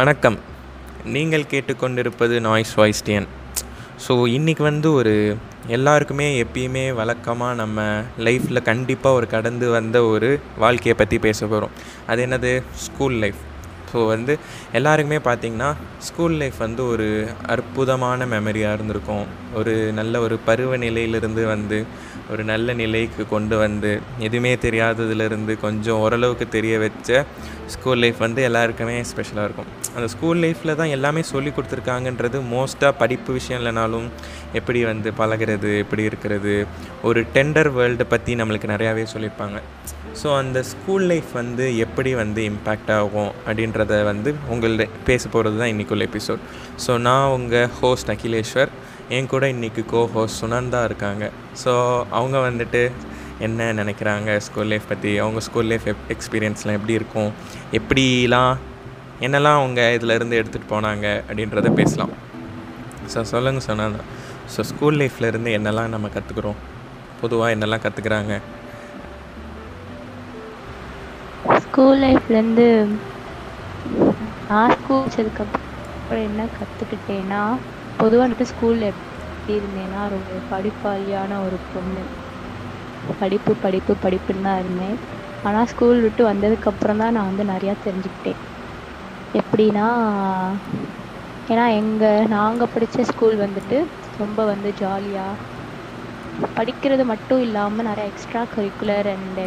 வணக்கம். நீங்கள் கேட்டுக்கொண்டிருப்பது நாய்ஸ் வாய்ஸ்டியன் ஸோ இன்றைக்கி வந்து ஒரு எல்லாருக்குமே எப்பயுமே வழக்கமாக நம்ம லைஃப்பில் கண்டிப்பாக ஒரு கடந்து வந்த ஒரு வாழ்க்கையை பற்றி பேச போகிறோம் அது என்னது? ஸ்கூல் லைஃப் ஸோ வந்து எல்லாருக்குமே பார்த்திங்கன்னா ஸ்கூல் லைஃப் வந்து ஒரு அற்புதமான மெமரியாக இருந்திருக்கும். ஒரு நல்ல ஒரு பருவ நிலையிலிருந்து வந்து ஒரு நல்ல நிலைக்கு கொண்டு வந்து எதுவுமே தெரியாததுலேருந்து கொஞ்சம் ஓரளவுக்கு தெரிய வச்ச ஸ்கூல் லைஃப் வந்து எல்லாருக்குமே ஸ்பெஷலாக இருக்கும். அந்த ஸ்கூல் லைஃப்பில் தான் எல்லாமே சொல்லி கொடுத்துருக்காங்கன்றது மோஸ்ட்டாக படிப்பு விஷயம் இல்லைனாலும் எப்படி வந்து பழகிறது எப்படி இருக்கிறது ஒரு டெண்டர் வேர்ல்டை பற்றி நம்மளுக்கு நிறையாவே சொல்லியிருப்பாங்க. ஸோ அந்த ஸ்கூல் லைஃப் வந்து எப்படி வந்து இம்பேக்ட் ஆகும் அப்படின்றத வந்து உங்கள்ட பேச போகிறது தான் இன்றைக்குள்ள எபிசோட் ஸோ நான் உங்கள் ஹோஸ்ட் அகிலேஷ்வர் என் கூட இன்றைக்கி கோ ஹோஸ்ட் சுனந்தா இருக்காங்க. ஸோ அவங்க வந்துட்டு என்ன நினைக்கிறாங்க ஸ்கூல் லைஃப் பற்றி அவங்க ஸ்கூல் லைஃப் எப் எக்ஸ்பீரியன்ஸ்லாம் எப்படி இருக்கும்? எப்படிலாம் என்னெல்லாம் அவங்க இதிலேருந்து எடுத்துகிட்டு போனாங்க அப்படின்றத பேசலாம். ஸோ சொல்லுங்கள் சொன்னாங்க ஸோ ஸ்கூல் லைஃப்லேருந்து என்னெல்லாம் நம்ம கற்றுக்குறோம் பொதுவாக என்னெல்லாம் கற்றுக்குறாங்க ஸ்கூல் லைஃப்லேருந்து நான் ஸ்கூல் வச்சதுக்கப்புறம் என்ன கற்றுக்கிட்டேன்னா பொதுவாக வந்துட்டு ஸ்கூலில் எப்படி இருந்தேன்னா ரொம்ப படிப்பாளியான ஒரு பொண்ணு. படிப்பு படிப்பு படிப்புன்னு தான் இருந்தேன். ஆனால் ஸ்கூல் விட்டு வந்ததுக்கப்புறம் தான் நான் வந்து நிறையா தெரிஞ்சுக்கிட்டேன். எப்படின்னா ஏன்னா எங்கள் நாங்கள் படித்த ஸ்கூல் வந்துட்டு ரொம்ப வந்து ஜாலியாக படிக்கிறது மட்டும் இல்லாமல் நிறைய எக்ஸ்ட்ரா கரிக்குலர் அண்டு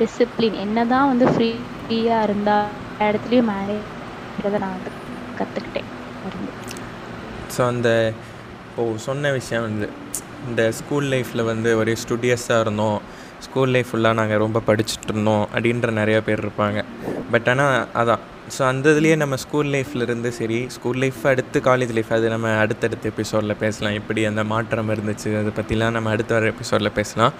டிசிப்ளின் என்ன தான் வந்து ஃப்ரீயாக இருந்தால் இடத்துலையும் மேனேஜ் நான் வந்து கற்றுக்கிட்டேன் ஸோ அந்த ஓ சொன்ன விஷயம் வந்து இந்த ஸ்கூல் லைஃப்பில் வந்து ஒரே ஸ்டுடியஸாக இருந்தோம். ஸ்கூல் லைஃப் ஃபுல்லாக நாங்கள் ரொம்ப படிச்சுட்டு இருந்தோம் அப்படின்ற நிறைய பேர் இருப்பாங்க. பட் ஆனால் அதான் ஸோ அந்த இதுலேயே நம்ம ஸ்கூல் லைஃப்ல இருந்து சரி ஸ்கூல் லைஃப் அடுத்து காலேஜ் லைஃப் அது நம்ம அடுத்தடுத்த எபிசோடில் பேசலாம். எப்படி அந்த மாற்றம் இருந்துச்சு அதை பற்றிலாம் நம்ம அடுத்த வர எபிசோடில் பேசலாம்.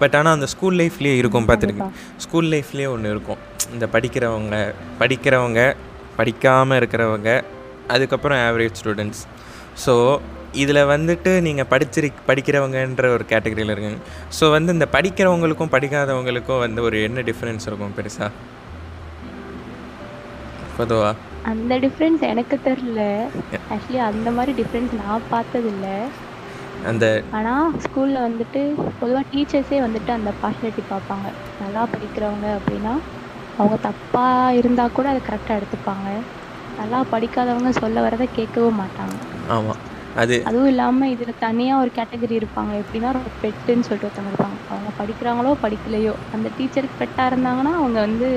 பட் ஆனால் அந்த ஸ்கூல் லைஃப்லேயே இருக்கும் பார்த்துருக்கேன் ஸ்கூல் லைஃப்லேயே ஒன்று இருக்கும். இந்த படிக்கிறவங்க படிக்கிறவங்க படிக்காமல் இருக்கிறவங்க அதுக்கப்புறம் ஆவரேஜ் ஸ்டூடெண்ட்ஸ் ஸோ இதில் வந்துட்டு நீங்கள் படிச்சிரு படிக்கிறவங்கன்ற ஒரு கேட்டகரியில் இருக்குங்க ஸோ வந்து இந்த படிக்கிறவங்களுக்கும் படிக்காதவங்களுக்கும் வந்து ஒரு என்ன டிஃப்ரென்ஸ் இருக்கும் பெருசாக பொதுவா? அந்த டிஃப்ரென்ஸ் எனக்கு தெரில. ஆக்சுவலி அந்த மாதிரி டிஃப்ரென்ஸ் நான் பார்த்ததில்ல. அந்த ஆனால் ஸ்கூலில் வந்துட்டு பொதுவாக டீச்சர்ஸே வந்துட்டு அந்த பார்ஷியாலிட்டி பார்ப்பாங்க. நல்லா படிக்கிறவங்க அப்படின்னா அவங்க தப்பாக இருந்தால் கூட அதை கரெக்டாக எடுத்துப்பாங்க. நல்லா படிக்காதவங்க சொல்ல வரதை கேட்கவும் மாட்டாங்க. ஆமாம் அது அதுவும் இல்லாமல் இதில் தனியாக ஒரு கேட்டகரி இருப்பாங்க. எப்படின்னா ஒரு பெட்டுன்னு சொல்லிட்டு ஒருத்தவங்க இருப்பாங்க. அவங்க படிக்கிறாங்களோ படிக்கலையோ. அந்த டீச்சருக்கு பெட்டாக இருந்தாங்கன்னா அவங்க வந்து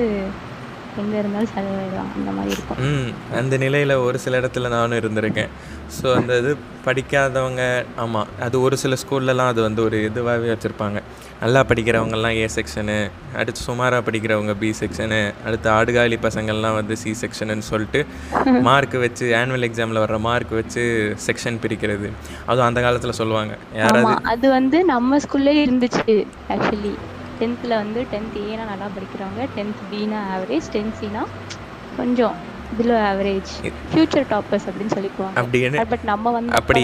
எங்கே இருந்தாலும் செலவாயிடுவாங்க அந்த மாதிரி இருக்கும். ம் அந்த நிலையில் ஒரு சில இடத்துல நானும் இருந்திருக்கேன். ஸோ அந்த இது படிக்காதவங்க ஆமாம் அது ஒரு சில ஸ்கூல்லலாம் அது வந்து ஒரு இதுவாகவே வச்சுருப்பாங்க. நல்லா படிக்கிறவங்கெல்லாம் ஏ செக்ஷனு அடுத்து சுமாராக படிக்கிறவங்க பி செக்ஷனு அடுத்து ஆடுகாலி பசங்கள்லாம் வந்து சி செக்ஷனுன்னு சொல்லிட்டு மார்க் வச்சு ஆனுவல் எக்ஸாமில் வர்ற மார்க் வச்சு செக்ஷன் பிரிக்கிறது. அதுவும் அந்த காலத்தில் சொல்லுவாங்க. யாராவது அது வந்து நம்ம ஸ்கூல்லே இருந்துச்சு ஆக்சுவலி டென்த்தில் வந்து டென்த் ஏனா நல்லா படிக்கிறவங்க டென்த் பினா ஆவரேஜ் டென்த் சினா கொஞ்சம் பிலோ ஆவரேஜ் ஃபியூச்சர் டாப்பர்ஸ் அப்படின்னு சொல்லிக்குவாங்க. அப்படின்னு பட் நம்ம வந்து அப்படி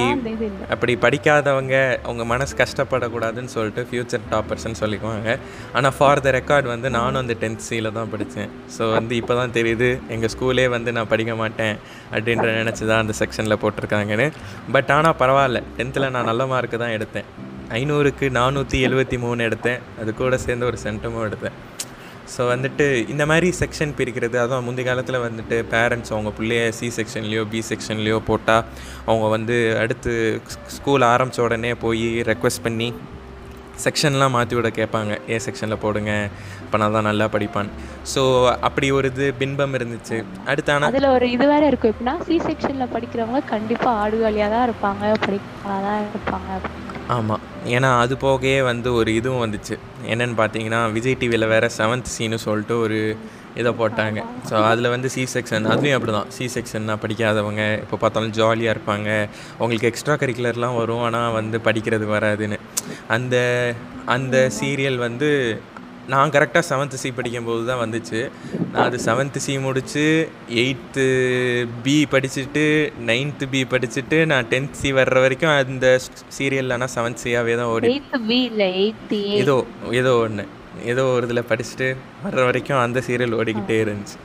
அப்படி படிக்காதவங்க அவங்க மனசு கஷ்டப்படக்கூடாதுன்னு சொல்லிட்டு ஃப்யூச்சர் டாப்பர்ஸ்னு சொல்லிக்குவாங்க. ஆனால் ஃபார் த ரெக்கார்ட் வந்து நானும் அந்த டென்த் சியில் தான் படித்தேன் ஸோ வந்து இப்போ தான் தெரியுது எங்கள் ஸ்கூலே வந்து நான் படிக்க மாட்டேன் அப்படின்ற நினச்சி தான் அந்த செக்ஷனில் போட்டிருக்காங்கன்னு. பட் ஆனால் பரவாயில்ல டென்த்தில் நான் நல்ல மார்க்கு தான் எடுத்தேன். ஐநூறுக்கு நானூற்றி எழுபத்தி மூணு எடுத்தேன். அது கூட சேர்ந்து ஒரு சென்டமும் எடுத்தேன். ஸோ வந்துட்டு இந்த மாதிரி செக்ஷன் பிரிக்கிறது அதுவும் முந்தைய காலத்தில் வந்துட்டு பேரண்ட்ஸ் அவங்க பிள்ளைய சி செக்ஷன்லேயோ பி செக்ஷன்லேயோ போட்டால் அவங்க வந்து அடுத்து ஸ்கூல் ஆரம்பித்த உடனே போய் ரெக்வெஸ்ட் பண்ணி செக்ஷன்லாம் மாற்றி விட கேட்பாங்க. ஏ செக்ஷனில் போடுங்க அப்போனா தான் நல்லா படிப்பான். ஸோ அப்படி ஒரு இது பின்பம் இருந்துச்சு. அடுத்து ஆனால் அதில் ஒரு இது வேற இருக்கும். எப்படின்னா சி செக்ஷனில் படிக்கிறவங்க கண்டிப்பாக ஆடுகாலியாக தான் இருப்பாங்க படிப்பாக தான் இருப்பாங்க ஆமாம் ஏன்னா அது போகவே வந்து ஒரு இதுவும் வந்துச்சு. என்னென்னு பார்த்தீங்கன்னா விஜய் டிவியில் வேறு செவன்த் சீனு சொல்லிட்டு ஒரு இதை போட்டாங்க. ஸோ அதில் வந்து சி செக்ஷன் அதுலேயும் அப்படி தான் சி செக்ஷன்னா படிக்காதவங்க இப்போ பார்த்தாலும் ஜாலியாக இருப்பாங்க. அவங்களுக்கு எக்ஸ்ட்ரா கரிக்குலர்லாம் வரும். ஆனால் வந்து படிக்கிறது வராதுன்னு. அந்த அந்த சீரியல் வந்து நான் கரெக்டாக செவன்த்து சி படிக்கும்போது தான் வந்துச்சு. நான் அது செவன்த்து சி முடித்து எயித்து பி படிச்சுட்டு நைன்த்து பி படிச்சுட்டு நான் டென்த் சி வர்ற வரைக்கும் அந்த சீரியலில் நான் செவன்த் சியாவே தான் ஓடி ஏதோ ஏதோ ஒன்று ஏதோ ஒரு இதில் படிச்சுட்டு வர்ற வரைக்கும் அந்த சீரியல் ஓடிக்கிட்டே இருந்துச்சு.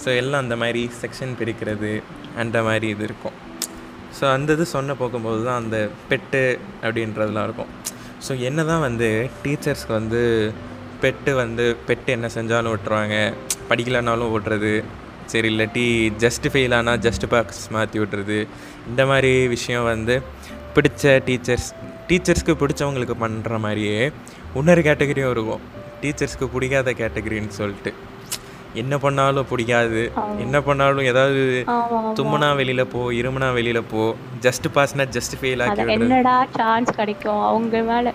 ஸோ எல்லாம் அந்த மாதிரி செக்ஷன் பிரிக்கிறது அந்த மாதிரி இது இருக்கும். ஸோ அந்த இது சொன்ன போகும்போது தான் அந்த பெட்டு அப்படின்றதுலாம் இருக்கும். ஸோ என்ன தான் வந்து டீச்சர்ஸ்க்கு வந்து பெட்டு வந்து பெட்டு என்ன செஞ்சாலும் விட்டுருவாங்க படிக்கலைனாலும் விட்றது சரி இல்லாட்டி ஜஸ்ட் ஃபெயில் ஆனால் ஜஸ்ட் பாக்ஸ் மாற்றி விட்றது இந்த மாதிரி விஷயம் வந்து பிடிச்ச டீச்சர்ஸ் டீச்சர்ஸ்க்கு பிடிச்சவங்களுக்கு பண்ணுற மாதிரியே இன்னொரு கேட்டகரியும் இருக்கும். டீச்சர்ஸ்க்கு பிடிக்காத கேட்டகரின்னு சொல்லிட்டு. என்ன பண்ணாலும் பிடிக்காது. என்ன பண்ணாலும் ஏதாவது. தும்முனா வெளியில் போ இருமுனா வெளியில் போ. ஜஸ்ட் பாஸ்னா ஜஸ்ட் ஃபெயில் ஆக்கி என்னடா சான்ஸ் கிடைக்கும்? அவங்க மேல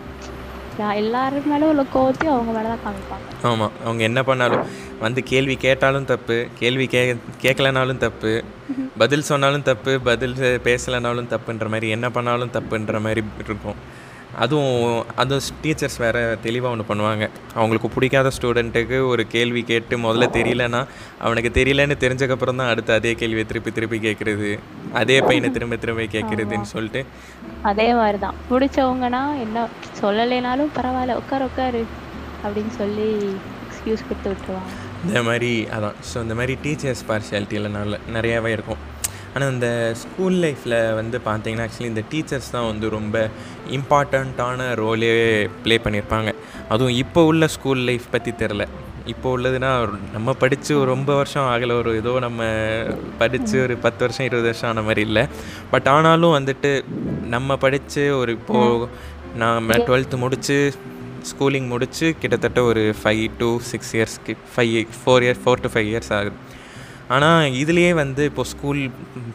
எல்லாரும் மேல உள்ள கோவத்தையும் அவங்க மேலதான் காமிப்பாங்க. ஆமாம் அவங்க என்ன பண்ணாலும் வந்து கேள்வி கேட்டாலும் தப்பு கேள்வி கே கேட்கலனாலும் தப்பு பதில் சொன்னாலும் தப்பு பதில் பேசலைனாலும் தப்புன்ற மாதிரி என்ன பண்ணாலும் தப்புன்ற மாதிரி இருக்கும். அதுவும் அதுவும் டீச்சர்ஸ் வேறு தெளிவாக ஒன்று பண்ணுவாங்க. அவங்களுக்கு பிடிக்காத ஸ்டூடெண்ட்டுக்கு ஒரு கேள்வி கேட்டு முதல்ல தெரியலனா அவனுக்கு தெரியலன்னு தெரிஞ்சக்கப்புறம் தான் அடுத்து அதே கேள்வியை திருப்பி திருப்பி கேட்குறது. அதே பையனை திரும்ப திரும்ப கேட்குறதுன்னு சொல்லிட்டு. அதே மாதிரிதான். பிடிச்சவங்கன்னா என்ன சொல்லலைனாலும் பரவாயில்ல உட்காரு உட்காரு அப்படின்னு சொல்லி எக்ஸ்கியூஸ் கொடுத்து விட்டுருவாங்க. இந்த மாதிரி அதான். ஸோ இந்த மாதிரி டீச்சர்ஸ் பார்ஷியாலிட்டியில் நல்ல நிறையாவே இருக்கும். ஆனால் இந்த ஸ்கூல் லைஃப்பில் வந்து பார்த்தீங்கன்னா ஆக்சுவலி இந்த டீச்சர்ஸ் தான் வந்து ரொம்ப இம்பார்ட்டண்ட்டான ரோலே ப்ளே பண்ணியிருப்பாங்க. அதுவும் இப்போ உள்ள ஸ்கூல் லைஃப் பற்றி தெரில இப்போ உள்ளதுன்னா நம்ம படித்து ரொம்ப வருஷம் ஆகலை ஒரு ஏதோ நம்ம படித்து ஒரு பத்து வருஷம் இருபது வருஷம் ஆன மாதிரி இல்லை. பட் ஆனாலும் வந்துட்டு நம்ம படித்து ஒரு இப்போது நான் டுவெல்த்து முடித்து ஸ்கூலிங் முடித்து கிட்டத்தட்ட ஒரு ஃபைவ் டு சிக்ஸ் இயர்ஸ்க்கு five four year four to five years ஆகுது. ஆனால் இதுலேயே வந்து இப்போ ஸ்கூல்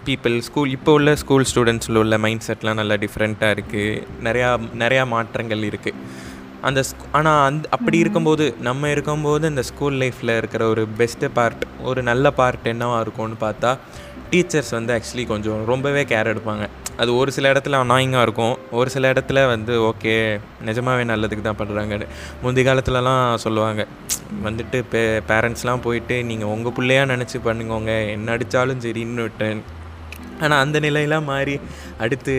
பீப்புள் ஸ்கூல் இப்போ உள்ள ஸ்கூல் ஸ்டூடெண்ட்ஸில் உள்ள மைண்ட் செட்லாம் நல்லா டிஃப்ரெண்ட்டாக இருக்குது நிறையா நிறையா மாற்றங்கள் இருக்குது அந்த ஆனால் அந்த அப்படி இருக்கும்போது நம்ம இருக்கும்போது இந்த ஸ்கூல் லைஃப்பில் இருக்கிற ஒரு பெஸ்ட்டு பார்ட் ஒரு நல்ல பார்ட் என்னவா இருக்கும்னு பார்த்தா டீச்சர்ஸ் வந்து ஆக்சுவலி கொஞ்சம் ரொம்பவே கேர் எடுப்பாங்க. அது ஒரு சில இடத்துல அனாயிங்காக இருக்கும். ஒரு சில இடத்துல வந்து ஓகே நிஜமாவே நல்லதுக்கு தான் பண்ணுறாங்கன்னு முந்தைய காலத்துலலாம் சொல்லுவாங்க. வந்துட்டு பே பேரண்ட்ஸ்லாம் போயிட்டு நீங்கள் உங்கள் பிள்ளையா நினச்சி பண்ணுங்கோங்க. என்ன அடித்தாலும் சரின்னு விட்டேன் ஆனால் அந்த நிலையெல்லாம் மாறி அடுத்து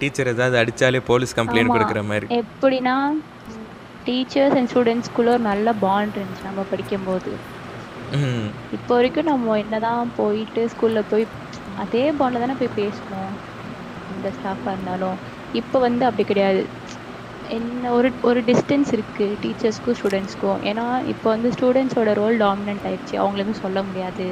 டீச்சர் ஏதாவது அடித்தாலே போலீஸ் கம்ப்ளைண்ட். கொடுக்குற மாதிரி. எப்படின்னா டீச்சர்ஸ் அண்ட் ஸ்டூடெண்ட்ஸ்குள்ள ஒரு நல்ல பாண்ட் இருந்துச்சு நம்ம படிக்கும்போது. இப்போ வரைக்கும் நம்ம என்னதான் போயிட்டு ஸ்கூலில் போய் அதே பாண்டில் தானே போய் பேசணும். இந்த ஸ்டாஃபாக இருந்தாலும். இப்போ வந்து அப்படி கிடையாது. என்ன ஒரு ஒரு டிஸ்டன்ஸ் இருக்குது டீச்சர்ஸ்க்கும் ஸ்டூடெண்ட்ஸ்க்கும். ஏன்னா இப்போ வந்து ஸ்டூடெண்ட்ஸோட ரோல் டாமினன்ட் ஆயிடுச்சு. அவங்கள எதுவும் சொல்ல முடியாது.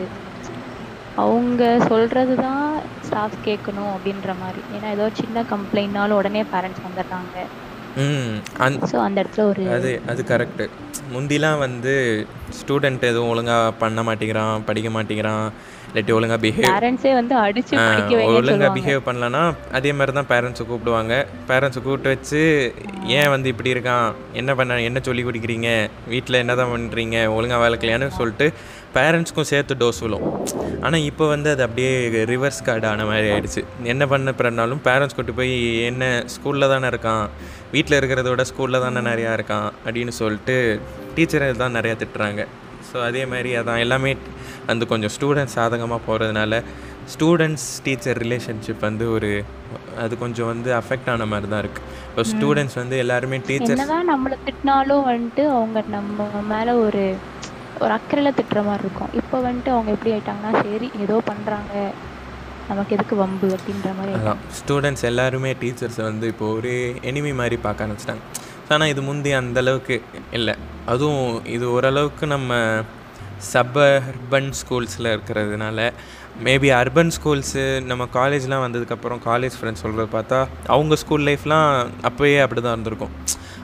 அவங்க சொல்கிறது தான் ஸ்டாஃப் கேட்கணும் அப்படின்ற மாதிரி. ஏன்னா ஏதோ சின்ன கம்ப்ளைண்ட்னாலும் உடனே பேரண்ட்ஸ் வந்துடுறாங்க. ஸோ அந்த இடத்துல ஒரு அது அது கரெக்டு முந்திலாம் வந்து ஸ்டூடெண்ட் எதுவும் ஒழுங்காக பண்ண மாட்டேங்கிறான் படிக்க மாட்டேங்கிறான் இல்லாட்டி ஒழுங்காக பிஹேவ் பேரண்ட்ஸே வந்து அடிச்சு ஒழுங்காக பிஹேவ் பண்ணலன்னா அதே மாதிரி தான் பேரண்ட்ஸை கூப்பிடுவாங்க. பேரண்ட்ஸை கூப்பிட்டு வச்சு ஏன் வந்து இப்படி இருக்கான்? என்ன பண்ண என்ன சொல்லி கொடுக்குறீங்க? வீட்டில் என்ன தான் பண்ணுறீங்க ஒழுங்காக வளர்க்கலையான்னு சொல்லிட்டு பேரண்ட்ஸ்க்கும் சேர்த்து டோஸ் விழும். ஆனால் இப்போ வந்து அது அப்படியே ரிவர்ஸ் கார்டு ஆன மாதிரி ஆயிடுச்சு. என்ன பண்ண பிறனாலும் பேரண்ட்ஸ் கூட்டி போய் என்ன ஸ்கூலில் தானே இருக்கான்? வீட்டில் இருக்கிறத விட ஸ்கூலில் தானே நிறையா இருக்கான்? அப்படின்னு சொல்லிட்டு டீச்சரை தான் நிறையா திட்டுறாங்க. ஸோ அதே மாதிரி அதான் எல்லாமே வந்து கொஞ்சம் ஸ்டூடெண்ட்ஸ் சாதகமாக போகிறதுனால ஸ்டூடெண்ட்ஸ் டீச்சர் ரிலேஷன்ஷிப் வந்து ஒரு அது கொஞ்சம் வந்து அஃபெக்ட் ஆன மாதிரி தான் இருக்குது இப்போ ஸ்டூடெண்ட்ஸ் வந்து எல்லாருமே என்னதான் நம்மளை திட்டினாலும் வந்துட்டு அவங்க நம்ம மேல ஒரு ஒரு அக்கறையில் திட்டுற மாதிரி இருக்கும். இப்போ வந்துட்டு அவங்க எப்படி ஆயிட்டாங்கன்னா சரி ஏதோ பண்றாங்க. நமக்கு எதுக்கு வம்பு அப்படின்ற மாதிரி. அதான். ஸ்டூடெண்ட்ஸ் எல்லாருமே டீச்சர்ஸை வந்து இப்போ ஒரு எனிமி மாதிரி பார்க்க ஆரம்பிச்சிட்டாங்க. ஆனால் இது முந்தி அந்த அளவுக்கு இல்லை. அதுவும் இது ஓரளவுக்கு நம்ம சப்பர்பன் ஸ்கூல்ஸில் இருக்கிறதுனால மேபி அர்பன் ஸ்கூல்ஸு நம்ம காலேஜ்லாம் வந்ததுக்கப்புறம் காலேஜ் ஃப்ரெண்ட்ஸ் சொல்கிறத பார்த்தா அவங்க ஸ்கூல் லைஃப்லாம் அப்போயே அப்படி தான் இருந்திருக்கும்.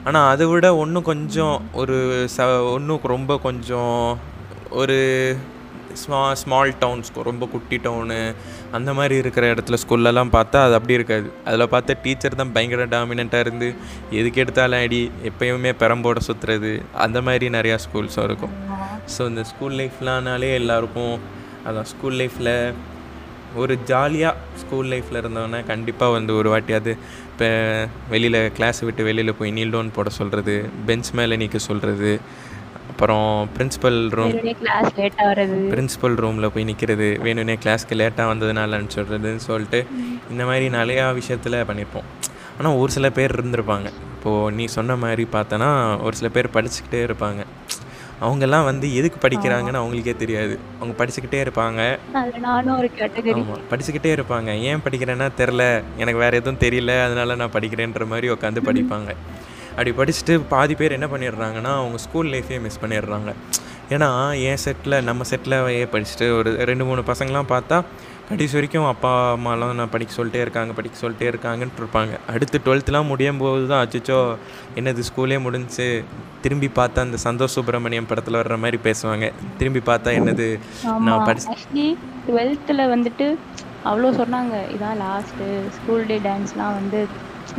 ஆனால் அதை விட ஒன்று கொஞ்சம் ஒரு ச ஒன்றும் ரொம்ப கொஞ்சம் ஒரு ஸ்மா ஸ்மால் டவுன்ஸ் ரொம்ப குட்டி டவுனு அந்த மாதிரி இருக்கிற இடத்துல ஸ்கூல்லலாம் பார்த்தா அது அப்படி இருக்காது. அதில் பார்த்தா டீச்சர் தான் பயங்கர டாமினண்ட்டாக இருந்து எதுக்கு எடுத்தாலும் அடி எப்பயுமே பெரம்போட சுற்றுறது அந்த மாதிரி நிறையா ஸ்கூல்ஸும் இருக்கும். ஸோ இந்த ஸ்கூல் லைஃப்லானாலே எல்லாருக்கும் அதான் ஸ்கூல் லைஃப்பில் ஒரு ஜாலியாக ஸ்கூல் லைஃப்பில் இருந்தவொன்னே கண்டிப்பாக வந்து ஒரு வாட்டியாவது இப்போ வெளியில் கிளாஸ் விட்டு வெளியில் போய் நீல் டவுன் போட சொல்கிறது பெஞ்ச் மேலே நிற்க சொல்கிறது அப்புறம் பிரின்ஸிபல் ரூம் கிளாஸ் லேட்டா வர்றது. பிரின்ஸிபல் ரூமில் போய் நிற்கிறது வேணும்னே கிளாஸ்க்கு லேட்டாக வந்ததுனால அனுப்பிச்சுடுறதுன்னு சொல்லிட்டு இந்த மாதிரி நிறையா விஷயத்தில் பண்ணியிருப்போம் ஆனால் ஒரு சில பேர் இருந்திருப்பாங்க. இப்போது நீ சொன்ன மாதிரி பார்த்தனா ஒரு சில பேர் படிச்சுக்கிட்டே இருப்பாங்க. அவங்கெல்லாம் வந்து எதுக்கு படிக்கிறாங்கன்னு அவங்களுக்கே தெரியாது. அவங்க படிச்சுக்கிட்டே இருப்பாங்க. அதில் நானும் ஒரு கேட்டகரி. ஆமாம் படிச்சுக்கிட்டே இருப்பாங்க. ஏன் படிக்கிறேன்னா தெரில எனக்கு வேறு எதுவும் தெரியல. அதனால நான் படிக்கிறேன்ற மாதிரி உட்காந்து படிப்பாங்க. அப்படி படிச்சுட்டு பாதி பேர் என்ன பண்ணிடுறாங்கன்னா அவங்க ஸ்கூல் லைஃபே மிஸ் பண்ணிடுறாங்க. ஏன்னா என் செட்டில் நம்ம செட்டில் ஏ படிச்சுட்டு ஒரு ரெண்டு மூணு பசங்களாம் பார்த்தா கடைசி வரைக்கும் அப்பா அம்மாலாம் நான் படிக்க சொல்லிட்டே இருக்காங்க படிக்க சொல்லிட்டே இருக்காங்கன்ட்டு இருப்பாங்க. அடுத்து டுவெல்த்துலாம் முடியும் போது தான் அச்சோ என்னது ஸ்கூலே முடிஞ்சு திரும்பி பார்த்தா அந்த சந்தோஷ் சுப்பிரமணியம் படத்தில் வர்ற மாதிரி பேசுவாங்க. திரும்பி பார்த்தா என்னது நான் படிச்சு டுவெல்த்தில் வந்துட்டு அவ்வளோ சொன்னாங்க. இதான் லாஸ்ட்டு ஸ்கூல் டே டான்ஸ்லாம் வந்து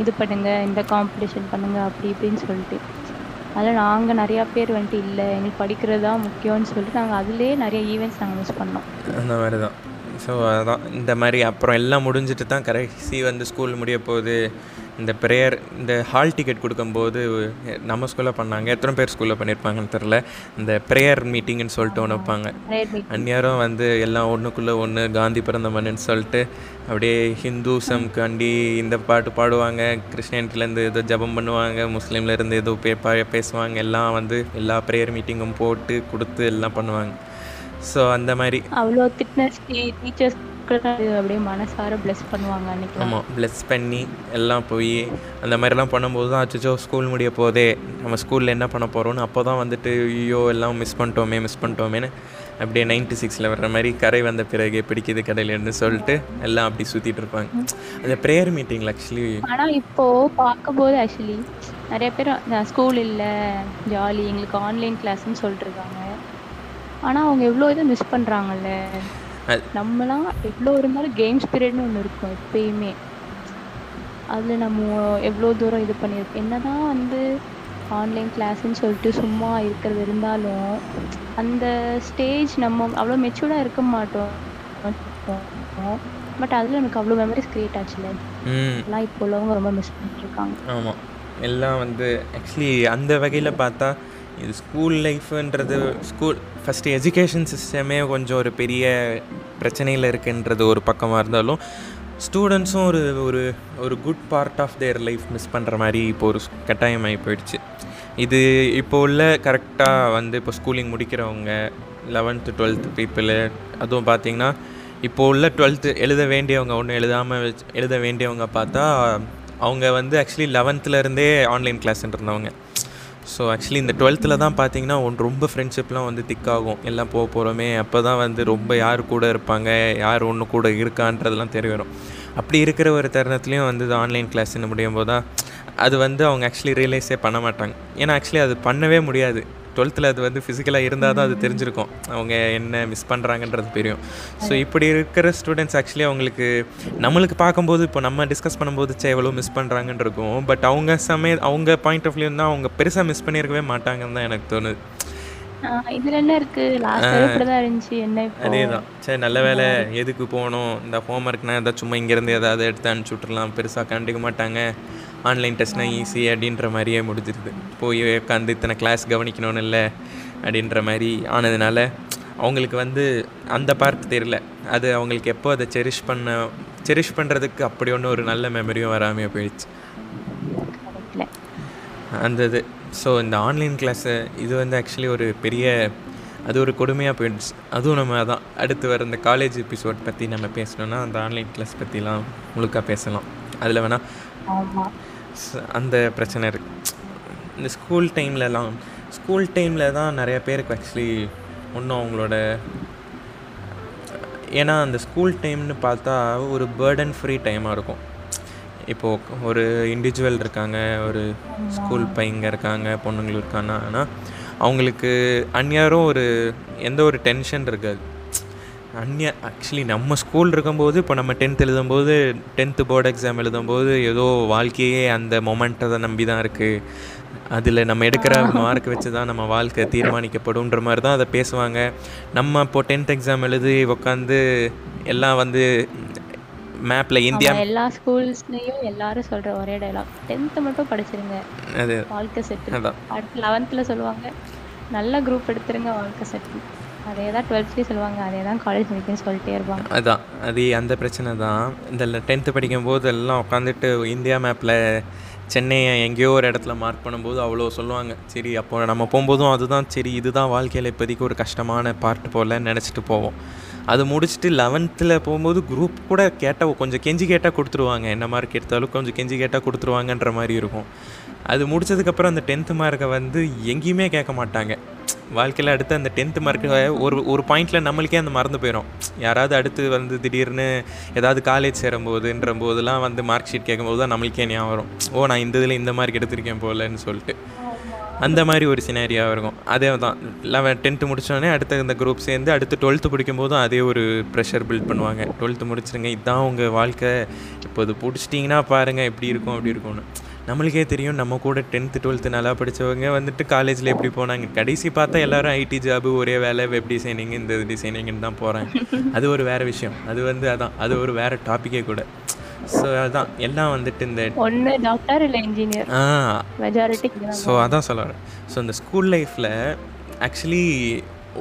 இது பண்ணுங்க இந்த காம்படிஷன் பண்ணுங்க அப்படி இப்படின்னு சொல்லிட்டு. அதில் நாங்கள் நிறையா பேர் வந்துட்டு இல்லை எங்களுக்கு படிக்கிறது தான் முக்கியம்னு சொல்லிட்டு நாங்கள் அதுலேயே நிறைய ஈவெண்ட்ஸ் நாங்கள் மிஸ் பண்ணோம். அந்த மாதிரி தான் ஸோ அதான் இந்த மாதிரி அப்புறம் எல்லாம் முடிஞ்சிட்டு தான் கடைசி வந்து ஸ்கூல் முடிய போகுது. இந்த ப்ரேயர் இந்த ஹால் டிக்கெட் கொடுக்கும்போது நம்ம ஸ்கூலில் பண்ணாங்க. எத்தனை பேர் ஸ்கூலில் பண்ணியிருப்பாங்கன்னு தெரில. இந்த ப்ரேயர் மீட்டிங்னு சொல்லிட்டு ஒன்று வைப்பாங்க. அந்நேரம் வந்து எல்லாம் ஒன்றுக்குள்ளே ஒன்று காந்தி பிறந்த மண்ணுன்னு சொல்லிட்டு அப்படியே ஹிந்துசம்காண்டி இந்த பாட்டு பாடுவாங்க. கிறிஸ்டியானிட்டிலேருந்து ஏதோ ஜெபம் பண்ணுவாங்க. முஸ்லீம்லேருந்து ஏதோ பா- பேசுவாங்க. எல்லாம் வந்து எல்லா ப்ரேயர் மீட்டிங்கும் போட்டு கொடுத்து எல்லாம் பண்ணுவாங்க. ஸோ அந்த மாதிரி. அவ்வளோ திட்னஸ் டீச்சர்ஸ் அப்படியே மனசார ப்ளஸ் பண்ணுவாங்க அன்னைக்கு. ஆமாம் ப்ளஸ் பண்ணி எல்லாம் போய் அந்த மாதிரிலாம் பண்ணும்போது தான் அச்சோ ஸ்கூல் முடிய போதே நம்ம ஸ்கூலில் என்ன பண்ண போகிறோம்னு அப்போ தான் வந்துட்டு ஐயோ எல்லாம் மிஸ் பண்ணிட்டோமே மிஸ் பண்ணிட்டோமேன்னு அப்படியே நைன்டி சிக்ஸில் வர்ற மாதிரி கரை வந்த பிறகு பிடிக்குது கடையிலன்னு சொல்லிட்டு எல்லாம் அப்படி சுற்றிட்டு இருப்பாங்க. அந்த ப்ரேயர் மீட்டிங்கில் ஆக்சுவலி ஆனால் இப்போ பார்க்கும்போது ஆக்சுவலி நிறைய பேர் ஸ்கூல் இல்லை ஜாலி எங்களுக்கு ஆன்லைன் கிளாஸ்ன்னு சொல்லிட்டுருக்காங்க ஆனால் அவங்க எவ்வளோ இதை மிஸ் பண்ணுறாங்கல்ல நம்மலாம் எவ்வளோ இருந்தாலும் கேம்ஸ் பீரியட்னு ஒன்று இருக்கும் எப்பயுமே. அதில் நம்ம எவ்வளோ தூரம் இது பண்ணியிருக்கோம் என்னதான் வந்து ஆன்லைன் கிளாஸ்ன்னு சொல்லிட்டு சும்மா இருக்கிறது இருந்தாலும் அந்த ஸ்டேஜ் நம்ம அவ்வளோ மெச்சூர்டாக இருக்க மாட்டோம். பட் அதில் எனக்கு அவ்வளோ மெமரிஸ் க்ரியேட் ஆச்சுல ம். அதெல்லாம் இப்போ உள்ளவங்க ரொம்ப மிஸ் பண்ணிட்டு இருக்காங்க. ஆமாம் எல்லாம் வந்து ஆக்சுவலி அந்த வகையில் பார்த்தா இது ஸ்கூல் லைஃப்ன்றது ஸ்கூல் ஃபஸ்ட்டு எஜுகேஷன் சிஸ்டமே கொஞ்சம் ஒரு பெரிய பிரச்சனையில் இருக்குன்றது ஒரு பக்கமாக இருந்தாலும் ஸ்டூடெண்ட்ஸும் ஒரு ஒரு ஒரு good part of their life miss பண்ணுற மாதிரி இப்போ ஒரு கட்டாயமாகி போயிடுச்சு. இது இப்போ உள்ள கரெக்டாக வந்து இப்போ ஸ்கூலிங் முடிக்கிறவங்க லெவன்த்து டுவெல்த்து பீப்புளு அதுவும் பார்த்தீங்கன்னா இப்போ உள்ள டுவெல்த்து எழுத வேண்டியவங்க ஒன்றும் எழுதாமல் வச்சு எழுத வேண்டியவங்க பார்த்தா அவங்க வந்து ஆக்சுவலி லெவன்த்துலேருந்தே ஆன்லைன் கிளாஸ் இருந்தவங்க. ஸோ ஆக்சுவலி இந்த டுவெல்த்தில் தான் பார்த்தீங்கன்னா ஒன்று ரொம்ப ஃப்ரெண்ட்ஷிப்லாம் வந்து திக்காகும் எல்லாம் போக போகிறோமே அப்போ தான் வந்து ரொம்ப யார் கூட இருப்பாங்க? யார் ஒன்று கூட இருக்கான்றதெல்லாம் தெரிய வரும். அப்படி இருக்கிற ஒரு தருணத்துலேயும் வந்து ஆன்லைன் கிளாஸ்ன்னு முடியும் போது தான் அது வந்து அவங்க ஆக்சுவலி ரியலைஸே பண்ண மாட்டாங்க. ஏன்னா ஆக்சுவலி அது பண்ணவே முடியாது. டுவெல்த்தில் அது வந்து ஃபிசிக்கலாக இருந்தால் தான் அது தெரிஞ்சிருக்கும். அவங்க என்ன மிஸ் பண்ணுறாங்கன்றது தெரியும் ஸோ இப்படி இருக்கிற ஸ்டூடெண்ட்ஸ் ஆக்சுவலி அவங்களுக்கு நம்மளுக்கு பார்க்கும்போது இப்போ நம்ம டிஸ்கஸ் பண்ணும்போது சே எவ்வளோ மிஸ் பண்ணுறாங்கன்னு இருக்கும். பட் அவங்க சமய அவங்க பாயிண்ட் ஆஃப் வியூ தான் அவங்க பெருசாக மிஸ் பண்ணியிருக்கவே மாட்டாங்கன்னு தான் எனக்கு தோணுது. இதுல என்ன இருக்கு? இருந்துச்சு. என்ன இப்போ? அதே தான் சரி நல்ல வேலை எதுக்கு போகணும்? இந்த ஹோம்ஒர்க்னா ஏதாவது சும்மா இங்கேருந்து ஏதாவது எடுத்து அனுப்பிச்சி விட்றலாம் பெருசாக கண்டுக்க மாட்டாங்க. ஆன்லைன் டெஸ்ட்னா ஈஸி அப்படின்ற மாதிரியே முடிஞ்சிருது. போய் உட்காந்து இத்தனை கிளாஸ் கவனிக்கணும்னு இல்லை அப்படின்ற மாதிரி ஆனதுனால அவங்களுக்கு வந்து அந்த பார்ட் தெரியல. அது அவங்களுக்கு எப்போ அதை செரிஷ் பண்ண செரிஷ் பண்ணுறதுக்கு அப்படி ஒன்றும் ஒரு நல்ல மெமரியும் வராமையே போயிடுச்சு. அந்த இது. ஸோ இந்த ஆன்லைன் கிளாஸு இது வந்து ஆக்சுவலி ஒரு பெரிய அது ஒரு கொடுமையாக போயிடுச்சு. அதுவும் நம்ம அதான் அடுத்து வர இந்த காலேஜ் எபிசோட் பற்றி நம்ம பேசணும்னா அந்த ஆன்லைன் கிளாஸ் பற்றிலாம் முழுக்க பேசலாம். அதில் வேணால் அந்த பிரச்சனை இருக்குது இந்த ஸ்கூல் டைம்லலாம் ஸ்கூல் டைமில் தான் நிறைய பேருக்கு ஆக்சுவலி ஒன்றும் அவங்களோட ஏன்னா அந்த ஸ்கூல் டைம்னு பார்த்தா ஒரு பேர்டன் ஃப்ரீ டைமாக இருக்கும். இப்போது ஒரு இண்டிவிஜுவல் இருக்காங்க ஒரு ஸ்கூல் பையங்க இருக்காங்க பொண்ணுங்களும் இருக்காங்கன்னா ஆனால் அவங்களுக்கு அந்நியாரும் ஒரு எந்த ஒரு டென்ஷன் இருக்காது. அந்நிய ஆக்சுவலி நம்ம ஸ்கூல் இருக்கும்போது இப்போ நம்ம டென்த் எழுதும்போது டென்த்து போர்டு எக்ஸாம் எழுதும்போது ஏதோ வாழ்க்கையே அந்த மொமெண்ட்டை நம்பி தான் இருக்குது அதில் நம்ம எடுக்கிற மார்க் வச்சு தான் நம்ம வாழ்க்கை தீர்மானிக்கப்படும்ன்ற மாதிரி தான் அதை பேசுவாங்க. நம்ம இப்போ டென்த் எக்ஸாம் எழுதி உட்காந்து எல்லாம் வந்து மேப்பில் இந்தியா எல்லா ஸ்கூல்ஸ்லயும் எல்லாரும் சொல்ற ஒரே டைலாக் டென்த்து மட்டும் படிச்சிருங்க. அது வாழ்க்கை அதான். அடுத்து லெவன்த்தில் சொல்லுவாங்க நல்ல குரூப் எடுத்துருங்க வாழ்க்கை செட்டில் அதே தான் டுவெல்த்லேயும் சொல்லுவாங்க அதே தான் காலேஜ் முடிக்குன்னு சொல்லிட்டே இருப்பாங்க. அதான் அது அந்த பிரச்சனை தான். இந்த டென்த்து படிக்கும்போது எல்லாம் உட்காந்துட்டு இந்தியா மேப்பில் சென்னையை எங்கேயோ ஒரு இடத்துல மார்க் பண்ணும்போது அவ்வளோ சொல்லுவாங்க. சரி அப்போ நம்ம போகும்போதும் அதுதான் சரி இதுதான் வாழ்க்கையில் இப்போதைக்கு ஒரு கஷ்டமான பார்ட் போல் நினச்சிட்டு போவோம். அது முடிச்சுட்டு லெவன்த்தில் போகும்போது குரூப் கூட கேட்டால் கொஞ்சம் கெஞ்சி கேட்டால் கொடுத்துருவாங்க. என்ன மார்க் எடுத்தாலும் கொஞ்சம் கெஞ்சி கேட்டால் கொடுத்துருவாங்கன்ற மாதிரி இருக்கும். அது முடிச்சதுக்கப்புறம் அந்த டென்த்து மார்க்கை வந்து எங்கேயுமே கேட்க மாட்டாங்க. வாழ்க்கையில் அடுத்து அந்த டென்த்து மார்க்கு ஒரு ஒரு பாயிண்டில் நம்மளுக்கே அந்த மறந்து போயிடும் யாராவது அடுத்து வந்து திடீர்னு ஏதாவது காலேஜ் சேரும்போதுன்ற போதெல்லாம் வந்து மார்க் ஷீட் கேட்கும்போது தான் நம்மளுக்கே ஞாபகம் வரும். ஓ நான் இந்த இதில் இந்த மார்க் எடுத்திருக்கேன் போலன்னு சொல்லிட்டு. அந்த மாதிரி ஒரு சினாரியாக இருக்கும். அதே தான். லெவன் டென்த்து முடித்தோடனே அடுத்த இந்த குரூப் சேர்ந்து அடுத்து டுவெல்த்து படிக்கும் போதும் அதே ஒரு ப்ரெஷர் பில்ட் பண்ணுவாங்க. டுவெல்த்து முடிச்சிருங்க இதுதான் உங்கள் வாழ்க்கை. இப்போ இது பிடிச்சிட்டிங்கன்னா பாருங்கள் எப்படி இருக்கும் அப்படி இருக்கும்னு. நம்மளுக்கே தெரியும் நம்ம கூட டென்த்து டுவெல்த்து நல்லா படித்தவங்க வந்துட்டு காலேஜில் எப்படி போனாங்க. கடைசி பார்த்தா எல்லாரும் ஐடி ஜாபு ஒரே வேலை வெப் டிசைனிங் இந்த டிசைனிங்னு தான் போகிறாங்க அது ஒரு வேறு விஷயம். அது வந்து அதான் அது ஒரு வேறு டாப்பிக்கே கூட. ஸோ அதான் எல்லாம் வந்துட்டு இந்த ஒன்று டாக்டர் இல்லை இன்ஜினியர் ஆ. மெஜாரிட்டி ஸோ அதான் சொல்ல ஸோ இந்த ஸ்கூல் லைஃப்பில் ஆக்சுவலி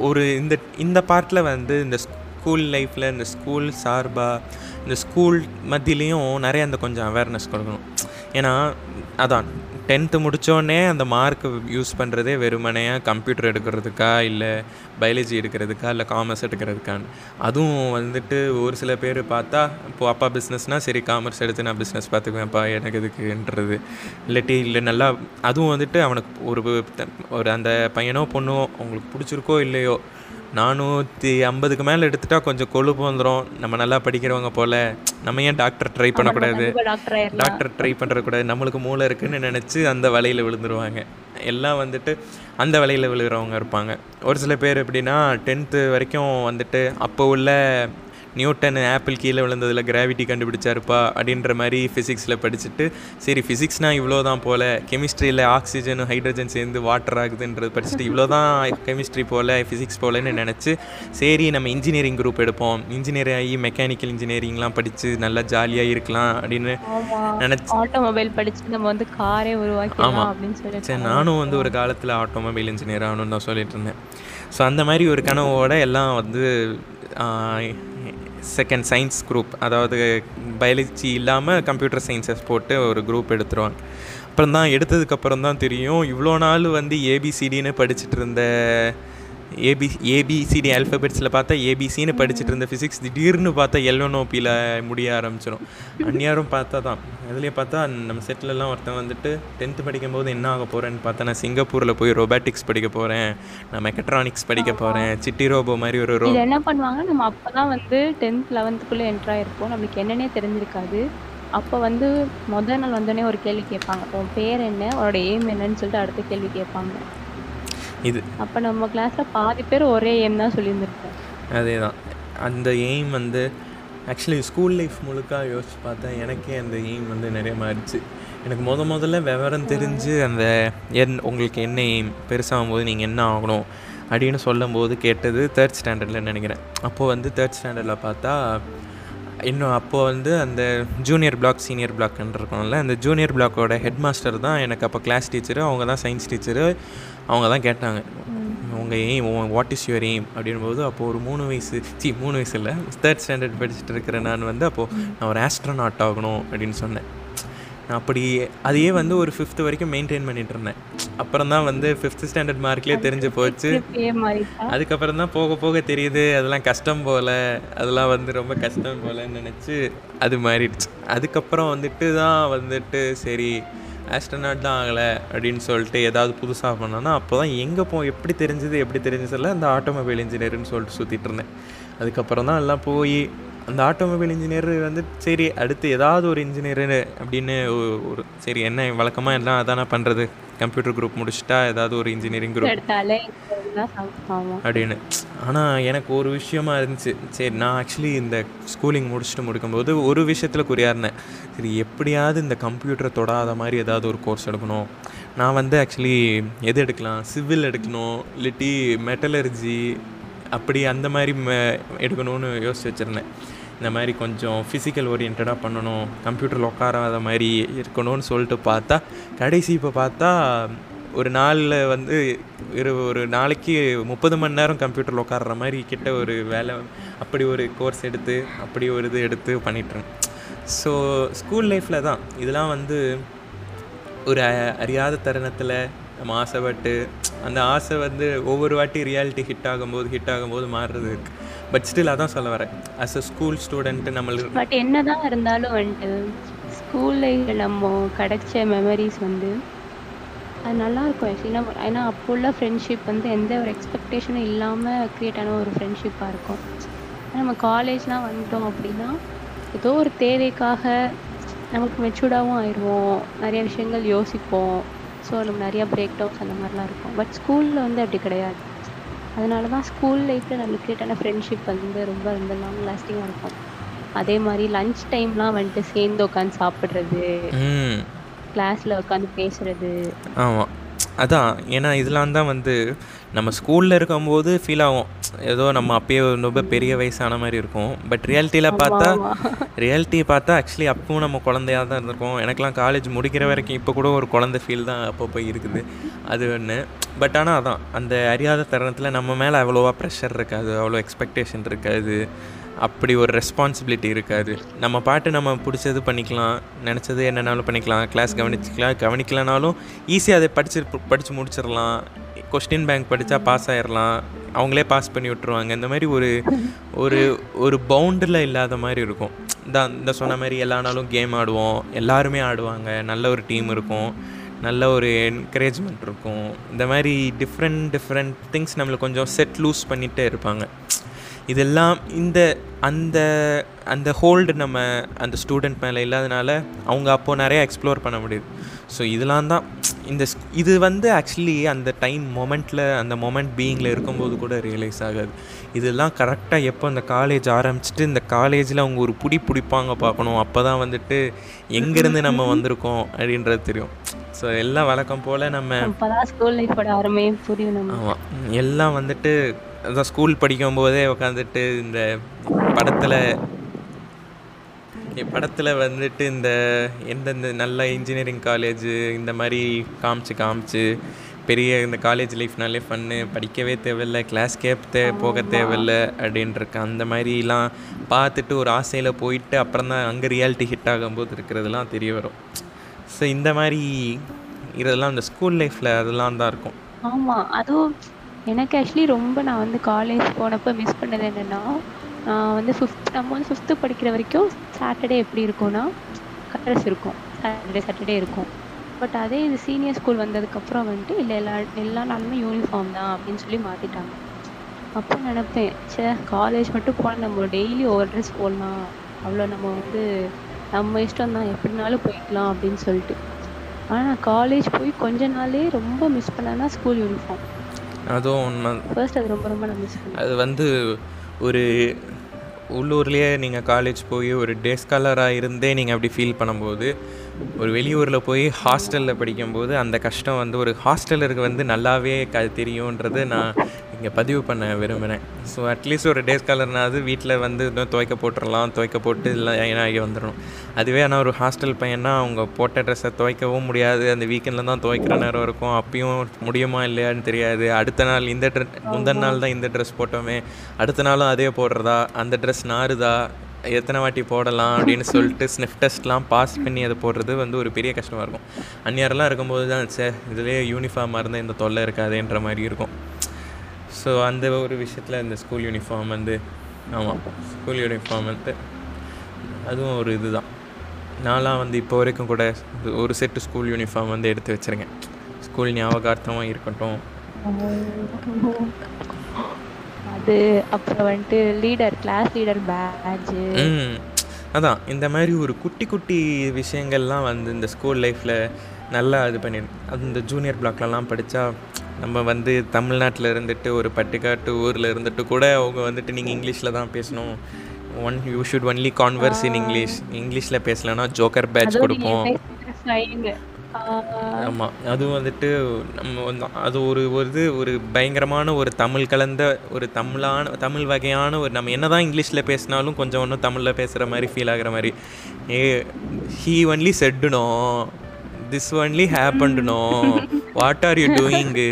ஒரு இந்த இந்த பார்ட்டில் வந்து இந்த ஸ்கூல் லைஃப்பில் இந்த ஸ்கூல் சார்பாக இந்த ஸ்கூல் மத்தியிலையும் நிறைய அந்த கொஞ்சம் அவேர்னஸ் கொடுக்கணும். ஏன்னா அதான் டென்த்து முடித்தோடனே அந்த மார்க் யூஸ் பண்ணுறதே வெறுமனையாக கம்ப்யூட்டர் எடுக்கிறதுக்கா இல்லை பயாலஜி எடுக்கிறதுக்கா இல்லை காமர்ஸ் எடுக்கிறதுக்கான்னு. அதுவும் வந்துட்டு ஒரு சில பேர் பார்த்தா இப்போது அப்பா பிஸ்னஸ்னால் சரி காமர்ஸ் எடுத்து நான் பிஸ்னஸ் பார்த்துக்குவேன்ப்பா எனக்கு இதுக்குன்றது இல்லாட்டி இல்லை நல்லா அதுவும் வந்துட்டு அவனுக்கு ஒரு ஒரு அந்த பையனோ பொண்ணோ அவங்களுக்கு பிடிச்சிருக்கோ இல்லையோ நானூற்றி ஐம்பதுக்கு மேலே எடுத்துட்டா கொஞ்சம் கொழுப்பு வந்துடும் நம்ம நல்லா படிக்கிறவங்க போல் நம்ம ஏன் டாக்டர் ட்ரை பண்ணக்கூடாது? டாக்டர் ட்ரை பண்ணுறக்கூடாது நம்மளுக்கு மூளை இருக்குன்னு நினச்சி அந்த வலையில் விழுந்துருவாங்க. எல்லாம் வந்துட்டு அந்த வலையில் விழுகிறவங்க இருப்பாங்க. ஒரு சில பேர் எப்படின்னா டென்த்து வரைக்கும் வந்துட்டு அப்போ உள்ள நியூட்டன் ஆப்பிள் கீழே விழுந்ததில் கிராவிட்டி கண்டுபிடிச்சாருப்பா அப்படின்ற மாதிரி ஃபிசிக்ஸில் படிச்சுட்டு சரி ஃபிசிக்ஸ்னால் இவ்வளோ தான் போல் கெமிஸ்ட்ரியில் ஆக்சிஜன் ஹைட்ரஜன் சேர்ந்து வாட்டர் ஆகுதுன்றது படிச்சுட்டு இவ்வளோ தான் கெமிஸ்ட்ரி போல் ஃபிசிக்ஸ் போலன்னு நினச்சி சரி நம்ம இன்ஜினியரிங் குரூப் எடுப்போம். இன்ஜினியர் ஆகி மெக்கானிக்கல் இன்ஜினியரிங்லாம் படித்து நல்லா ஜாலியாக இருக்கலாம் அப்படின்னு நினச்சி ஆட்டோமொபைல் படிச்சு நம்ம வந்து காரே உருவாக்கலாம் அப்படின்னு சொல்லி சரி நானும் வந்து ஒரு காலத்தில் ஆட்டோமொபைல் இன்ஜினியர் ஆகணும்னு தான் சொல்லிட்டு இருந்தேன். ஸோ அந்த மாதிரி ஒரு கனவோட எல்லாம் வந்து செகண்ட் சயின்ஸ் குரூப் அதாவது பயாலஜி இல்லாமல் கம்ப்யூட்டர் சயின்ஸஸ் போட்டு ஒரு குரூப் எடுத்துருவாங்க. அப்புறம் தான் எடுத்ததுக்கப்புறம் தான் தெரியும் இவ்வளோ நாள் வந்து ஏபிசிடின்னு படிச்சுட்டு இருந்த ஏபி ஏபிசிடி ஆல்ஃபபெட்ஸில் பார்த்தா ஏபிசின்னு படிச்சுட்டு இருந்த ஃபிசிக்ஸ் திடீர்னு பார்த்தா எல்என்ஓபியில் முடிய ஆரம்பிச்சிடும் அந்நியாரும் பார்த்தா தான். அதுலேயே பார்த்தா நம்ம செட்டிலலாம் ஒருத்தன் வந்துட்டு டென்த்து படிக்கும்போது என்ன ஆக போகிறேன்னு பார்த்தா நான் சிங்கப்பூரில் போய் ரொபாட்டிக்ஸ் படிக்க போகிறேன் நான் மெக்கட்ரானிக்ஸ் படிக்க போகிறேன் சிட்டி ரோபோ மாதிரி ஒரு ரோ என்ன பண்ணுவாங்க நம்ம அப்பதான் வந்து டென்த் லெவன்த்துக்குள்ளே என்ட்ரு ஆயிருப்போம். நம்மளுக்கு என்னன்னே தெரிஞ்சிருக்காது. அப்போ வந்து முதல் நாள் வந்தோடனே ஒரு கேள்வி கேட்பாங்க. உன் பேர் என்ன? உன்னோட எய்ம் என்னன்னு சொல்லிட்டு அடுத்த கேள்வி கேட்பாங்க. இது அப்போ நம்ம கிளாஸ்ல பாதி பேர் ஒரே எய்ம் தான் சொல்லியிருந்திருப்போம். அதே தான் அந்த எய்ம் வந்து ஆக்சுவலி ஸ்கூல் லைஃப் முழுக்க யோசிச்சு பார்த்தா எனக்கே அந்த எய்ம் வந்து நிறைய மாறிச்சு எனக்கு முத முதல்ல விவரம் தெரிஞ்சு அந்த என் உங்களுக்கு என்ன எய்ம் பெருசாகும் போது நீங்கள் என்ன ஆகணும் அப்படின்னு சொல்லும்போது கேட்டது தேர்ட் ஸ்டாண்டர்டில் நினைக்கிறேன். அப்போது வந்து தேர்ட் ஸ்டாண்டர்டில் பார்த்தா இன்னும் அப்போது வந்து அந்த ஜூனியர் பிளாக் சீனியர் பிளாக்னு இருக்கணும்ல அந்த ஜூனியர் பிளாக்கோட ஹெட் மாஸ்டர் தான் எனக்கு அப்போ கிளாஸ் டீச்சரு அவங்க தான் சயின்ஸ் டீச்சரு அவங்க தான் கேட்டாங்க உங்கள் aim what is your aim அப்படின்போது அப்போது ஒரு மூணு வயசு சி மூணு வயசு இல்லை தேர்ட் ஸ்டாண்டர்ட் படிச்சுட்டு இருக்கிற நான் வந்து அப்போது நான் ஒரு ஆஸ்ட்ரோநாட் ஆகணும் அப்படின்னு சொன்னேன். அப்படி அதையே வந்து ஒரு ஃபிஃப்த்து வரைக்கும் மெயின்டைன் பண்ணிட்டு இருந்தேன். அப்புறம் தான் வந்து ஃபிஃப்த் ஸ்டாண்டர்ட் மார்க்லேயே தெரிஞ்சு போச்சு. அதுக்கப்புறம் தான் போக போக தெரியுது அதெல்லாம் கஷ்டம் போல் அதெல்லாம் வந்து ரொம்ப கஷ்டம் போலன்னு நினச்சி அது மாறிடுச்சு. அதுக்கப்புறம் வந்துட்டு தான் வந்துட்டு சரி ஆஸ்ட்ரோநாட் தான் ஆகலை அப்படின்னு சொல்லிட்டு ஏதாவது புதுசாக பண்ணோன்னா அப்போ தான் எங்கே போ எப்படி தெரிஞ்சது எப்படி தெரிஞ்சதில்ல அந்த ஆட்டோமொபைல் இன்ஜினியர்னு சொல்லிட்டு சுற்றிட்டு இருந்தேன். அதுக்கப்புறம் தான் எல்லாம் போய் அந்த ஆட்டோமொபைல் இன்ஜினியர் வந்து சரி அடுத்து ஏதாவது ஒரு இன்ஜினியரு அப்படின்னு ஒரு சரி என்ன வழக்கமாக எல்லாம் அதானே பண்ணுறது கம்ப்யூட்டர் குரூப் முடிச்சுட்டா ஏதாவது ஒரு இன்ஜினியரிங் குரூப் அப்படின்னு. ஆனால் எனக்கு ஒரு விஷயமா இருந்துச்சு. சரி நான் ஆக்சுவலி இந்த ஸ்கூலிங் முடிச்சுட்டு முடிக்கும்போது ஒரு விஷயத்தில் குறியாக இருந்தேன் சரி எப்படியாவது இந்த கம்ப்யூட்டரை தொடாத மாதிரி ஏதாவது ஒரு கோர்ஸ் எடுக்கணும். நான் வந்து ஆக்சுவலி எது எடுக்கலாம்? சிவில் எடுக்கணும். இல்லாட்டி மெட்டலர்ஜி அப்படி அந்த மாதிரி ம- எடுக்கணும்னு யோசிச்சு வச்சுருந்தேன். இந்த மாதிரி கொஞ்சம் ஃபிசிக்கல் ஓரியன்டாக பண்ணணும் கம்ப்யூட்டரில் உட்காராத மாதிரி இருக்கணும்னு சொல்லிட்டு பார்த்தா கடைசி இப்போ பார்த்தா ஒரு நாளில் வந்து இரு ஒரு நாளைக்கு முப்பது மணி நேரம் கம்ப்யூட்டரில் உட்கார்ற மாதிரி கிட்ட ஒரு வேலை அப்படி ஒரு கோர்ஸ் எடுத்து அப்படி ஒரு இது எடுத்து பண்ணிட்டுருங்க ஸோ ஸ்கூல் லைஃப்பில் தான். இதெல்லாம் வந்து ஒரு அ- அறியாத தருணத்தில் நம்ம ஆசைப்பட்டு அந்த ஆசை வந்து ஒவ்வொரு வாட்டி ரியாலிட்டி ஹிட் ஆகும்போது ஹிட் ஆகும்போது மாறுறது இருக்குது பட் ஸ்டில் அதான் சொல்ல வரேன். அஸ் அ ஸ்கூல் ஸ்டூடெண்ட்டு நம்மளுக்கு பட் என்னதான் இருந்தாலும் வந்துட்டு ஸ்கூலில் நம்ம கிடைச்ச மெமரிஸ் வந்து அது நல்லா இருக்கும். ஆக்சுவலி ஏன்னா அப்போ உள்ள ஃப்ரெண்ட்ஷிப் வந்து எந்த ஒரு எக்ஸ்பெக்டேஷனும் இல்லாமல் க்ரியேட் ஆன ஒரு ஃப்ரெண்ட்ஷிப்பாக இருக்கும். நம்ம காலேஜ்லாம் வந்துட்டோம் அப்படின்னா ஏதோ ஒரு தேவைக்காக நமக்கு மெச்சூர்டாகவும் ஆயிடுவோம். நிறைய விஷயங்கள் யோசிப்போம். ஸோ நம்ம நிறையா பிரேக் டவுன்ஸ் அந்த மாதிரிலாம் இருக்கும். பட் ஸ்கூலில் வந்து அப்படி கிடையாது. அதனால தான் ஸ்கூல் லைஃப்பில் நம்மளுக்கு கிரியேட் ஆன ஃப்ரெண்ட்ஷிப் வந்து ரொம்ப ரொம்ப லாங் லாஸ்டிங்காக இருக்கும். அதே மாதிரி லஞ்ச் டைம்லாம் வந்துட்டு சேர்ந்து உட்காந்து சாப்பிட்றது கிளாஸில் உட்காந்து பேசுறது. ஆமாம் அதான் ஏன்னா இதெல்லாம் தான் வந்து நம்ம ஸ்கூலில் இருக்கும்போது ஃபீல் ஆகும். ஏதோ நம்ம அப்பயே ரொம்ப பெரிய வயசான மாதிரி இருக்கும். பட் ரியாலிட்டியில் பார்த்தா. ரியாலிட்டியை பார்த்தா ஆக்சுவலி அப்பவும் நம்ம குழந்தையாக தான் இருந்திருக்கோம் எனக்கெலாம் காலேஜ் முடிக்கிற வரைக்கும் இப்போ கூட ஒரு குழந்தை ஃபீல் தான் அப்பப்போ இருக்குது. அது ஒன்று பட் ஆனால் அதான் அந்த அறியாத தருணத்தில் நம்ம மேலே அவ்வளோவா ப்ரெஷர் இருக்காது அவ்வளோ எக்ஸ்பெக்டேஷன் இருக்காது. அப்படி ஒரு ரெஸ்பான்சிபிலிட்டி இருக்காது. நம்ம பாட்டு நம்ம பிடிச்சது பண்ணிக்கலாம் நினச்சது என்னென்னாலும் பண்ணிக்கலாம் கிளாஸ் கவனிச்சிக்கலாம் கவனிக்கலனாலும் ஈஸியாக அதை படிச்சு படித்து முடிச்சிடலாம். கொஸ்டின் பேங்க் படித்தா பாஸ் ஆயிடலாம் அவங்களே பாஸ் பண்ணி விட்ருவாங்க இந்த மாதிரி ஒரு ஒரு ஒரு பவுண்டில் இல்லாத மாதிரி இருக்கும். இந்த இந்த சொன்ன மாதிரி எல்லா நாளும் கேம் ஆடுவோம். எல்லாருமே ஆடுவாங்க. நல்ல ஒரு டீம் இருக்கும். நல்ல ஒரு என்கரேஜ்மெண்ட் இருக்கும். இந்த மாதிரி டிஃப்ரெண்ட் டிஃப்ரெண்ட் திங்ஸ் நம்மளுக்கு கொஞ்சம் செட் லூஸ் பண்ணிகிட்டே இருப்பாங்க. இதெல்லாம் இந்த அந்த அந்த ஹோல்டு நம்ம அந்த ஸ்டூடெண்ட் மேலே இல்லாதனால அவங்க அப்போது நிறைய எக்ஸ்ப்ளோர் பண்ண முடியுது. ஸோ இதெல்லாம் தான் இந்த இது வந்து ஆக்சுவலி அந்த டைம் மொமெண்ட்டில் அந்த மொமெண்ட் பீயிங்கில் இருக்கும்போது கூட ரியலைஸ் ஆகாது. இதெல்லாம் கரெக்டாக எப்போ அந்த காலேஜ் ஆரம்பிச்சிட்டு இந்த காலேஜில் அவங்க ஒரு புடி பிடிப்பாங்க பார்க்கணும். அப்போ தான் வந்துட்டு எங்கேருந்து நம்ம வந்திருக்கோம் அப்படின்றது தெரியும். ஸோ எல்லாம் வழக்கம் போல் நம்ம ஸ்கூல் லைஃபோட அருமையே புரியும் ஆமாம் எல்லாம் வந்துட்டு அதான் ஸ்கூல் படிக்கும் போதே உட்காந்துட்டு இந்த படத்தில் படத்தில் வந்துட்டு இந்த எந்தெந்த நல்ல இன்ஜினியரிங் காலேஜ் இந்த மாதிரி காமிச்சு காமிச்சு பெரிய இந்த காலேஜ் லைஃப்னாலே ஃபன்னு படிக்கவே தேவையில்ல கிளாஸ்க்கே தே போக தேவையில்ல அப்படின்ட்டுருக்கு அந்த மாதிரிலாம் பார்த்துட்டு ஒரு ஆசையில் போயிட்டு அப்புறம் தான் அங்கே ரியாலிட்டி ஹிட் ஆகும்போது இருக்கிறதுலாம் தெரிய வரும். ஸோ இந்த மாதிரி இதெல்லாம் இந்த ஸ்கூல் லைஃப்பில் அதெல்லாம் தான் இருக்கும். ஆமாம் அதுவும் எனக்கு ஆக்சுவலி ரொம்ப நான் வந்து காலேஜ் போனப்போ மிஸ் பண்ணது என்னென்னா நான் வந்து ஃபிஃப்த் நம்ம வந்து ஃபிஃப்த்து படிக்கிற வரைக்கும் சாட்டர்டே எப்படி இருக்கும்னா கலர்ஸ் இருக்கும். சாட்டர்டே சாட்டர்டே இருக்கும். பட் அதே இது சீனியர் ஸ்கூல் வந்ததுக்கப்புறம் வந்துட்டு இல்லை எல்லா எல்லா நாளுமே யூனிஃபார்ம் தான் அப்படின்னு சொல்லி மாற்றிட்டாங்க அப்போ நினப்பேன் ச்சே காலேஜ் மட்டும் போனால் நம்ம டெய்லி ஒவ்வொரு ட்ரெஸ் போடலாம். அவ்வளோ நம்ம வந்து நம்ம இஷ்டம் தான். எப்படினாலும் போய்க்கலாம் அப்படின்னு சொல்லிட்டு. ஆனால் நான் காலேஜ் போய் கொஞ்ச நாளே ரொம்ப மிஸ் பண்ணேன்னா ஸ்கூல் யூனிஃபார்ம் அதுவும் உண்மை. ஃபர்ஸ்ட் அது ரொம்ப ரொம்ப நான் மிஸ் பண்ணேன் அது வந்து ஒரு உள்ளூர்லேயே நீங்கள் காலேஜ் போய் ஒரு டே ஸ்காலராக இருந்தே நீங்கள் அப்படி ஃபீல் பண்ணும்போது ஒரு வெளியூரில் போய் ஹாஸ்டலில் படிக்கும்போது அந்த கஷ்டம் வந்து ஒரு ஹாஸ்டலருக்கு வந்து நல்லாவே க தெரியுன்றது நான் இங்கே பதிவு பண்ண விரும்புகிறேன் ஸோ அட்லீஸ்ட் ஒரு டே ஸ்காலர்னாவது வீட்டில் வந்து இன்னும் துவைக்க போட்டுடலாம் துவைக்க போட்டு இல்லை ஆகி வந்துடணும் அதுவே ஆனால் ஒரு ஹாஸ்டல் பையனா அவங்க போட்ட ட்ரெஸ்ஸை துவைக்கவும் முடியாது. அந்த வீக்கெண்டில் தான் துவைக்கிற நேரம் இருக்கும். அப்பயும் முடியுமா இல்லையான்னு தெரியாது. அடுத்த நாள் இந்த ட்ரெஸ் முந்தின நாள் தான் இந்த ட்ரெஸ் போட்டோமே. அடுத்த நாளும் அதே போடுறதா? அந்த ட்ரெஸ் நாறுதா? எத்தனை வாட்டி போடலாம் அப்படின்னு சொல்லிட்டு ஸ்னிஃப் டெஸ்ட்லாம் பாஸ் பண்ணி அதை போடுறது வந்து ஒரு பெரிய கஷ்டமாக இருக்கும். அந்நியாரெலாம் இருக்கும்போது தான் சே இதுலேயே யூனிஃபார்மாக இருந்தால் இந்த தொல்லை இருக்காதேன்ற மாதிரி இருக்கும். ஸோ அந்த ஒரு விஷயத்தில் இந்த ஸ்கூல் யூனிஃபார்ம் வந்து ஆமாம் ஸ்கூல் யூனிஃபார்ம் வந்து அதுவும் ஒரு இதுதான். நான்லாம் வந்து இப்போ வரைக்கும் கூட ஒரு செட்டு ஸ்கூல் யூனிஃபார்ம் வந்து எடுத்து வச்சுருக்கேன். ஸ்கூல் ஞாபகார்த்தமாக இருக்கட்டும். அது அப்புறம் வந்துட்டு லீடர் கிளாஸ் லீடர் பேட்ஜு அதான் இந்த மாதிரி ஒரு குட்டி குட்டி விஷயங்கள்லாம் வந்து இந்த ஸ்கூல் லைஃப்பில் நல்லா இது பண்ணி அது இந்த ஜூனியர் பிளாக்லலாம் படித்தா நம்ம வந்து தமிழ்நாட்டில் இருந்துட்டு ஒரு பட்டிக்காட்டு ஊரில் இருந்துட்டு கூட அவங்க வந்துட்டு நீங்கள் இங்கிலீஷில் தான் பேசணும். One you should only converse in English இங்கிலீஷில் பேசலைன்னா ஜோக்கர் பேட்ச் கொடுப்போம். ஆமாம் அதுவும் வந்துட்டு நம்ம வந்து அது ஒரு ஒரு இது ஒரு பயங்கரமான ஒரு தமிழ் கலந்த ஒரு தமிழான தமிழ் வகையான ஒரு நம்ம என்ன தான் இங்கிலீஷில் பேசினாலும் கொஞ்சம் ஒன்றும் தமிழில் பேசுகிற மாதிரி ஃபீல் ஆகிற மாதிரி. ஏ ஹீ ஒன்லி செட்டுனோ this only ஹேப்பண்டுனோ what are you doing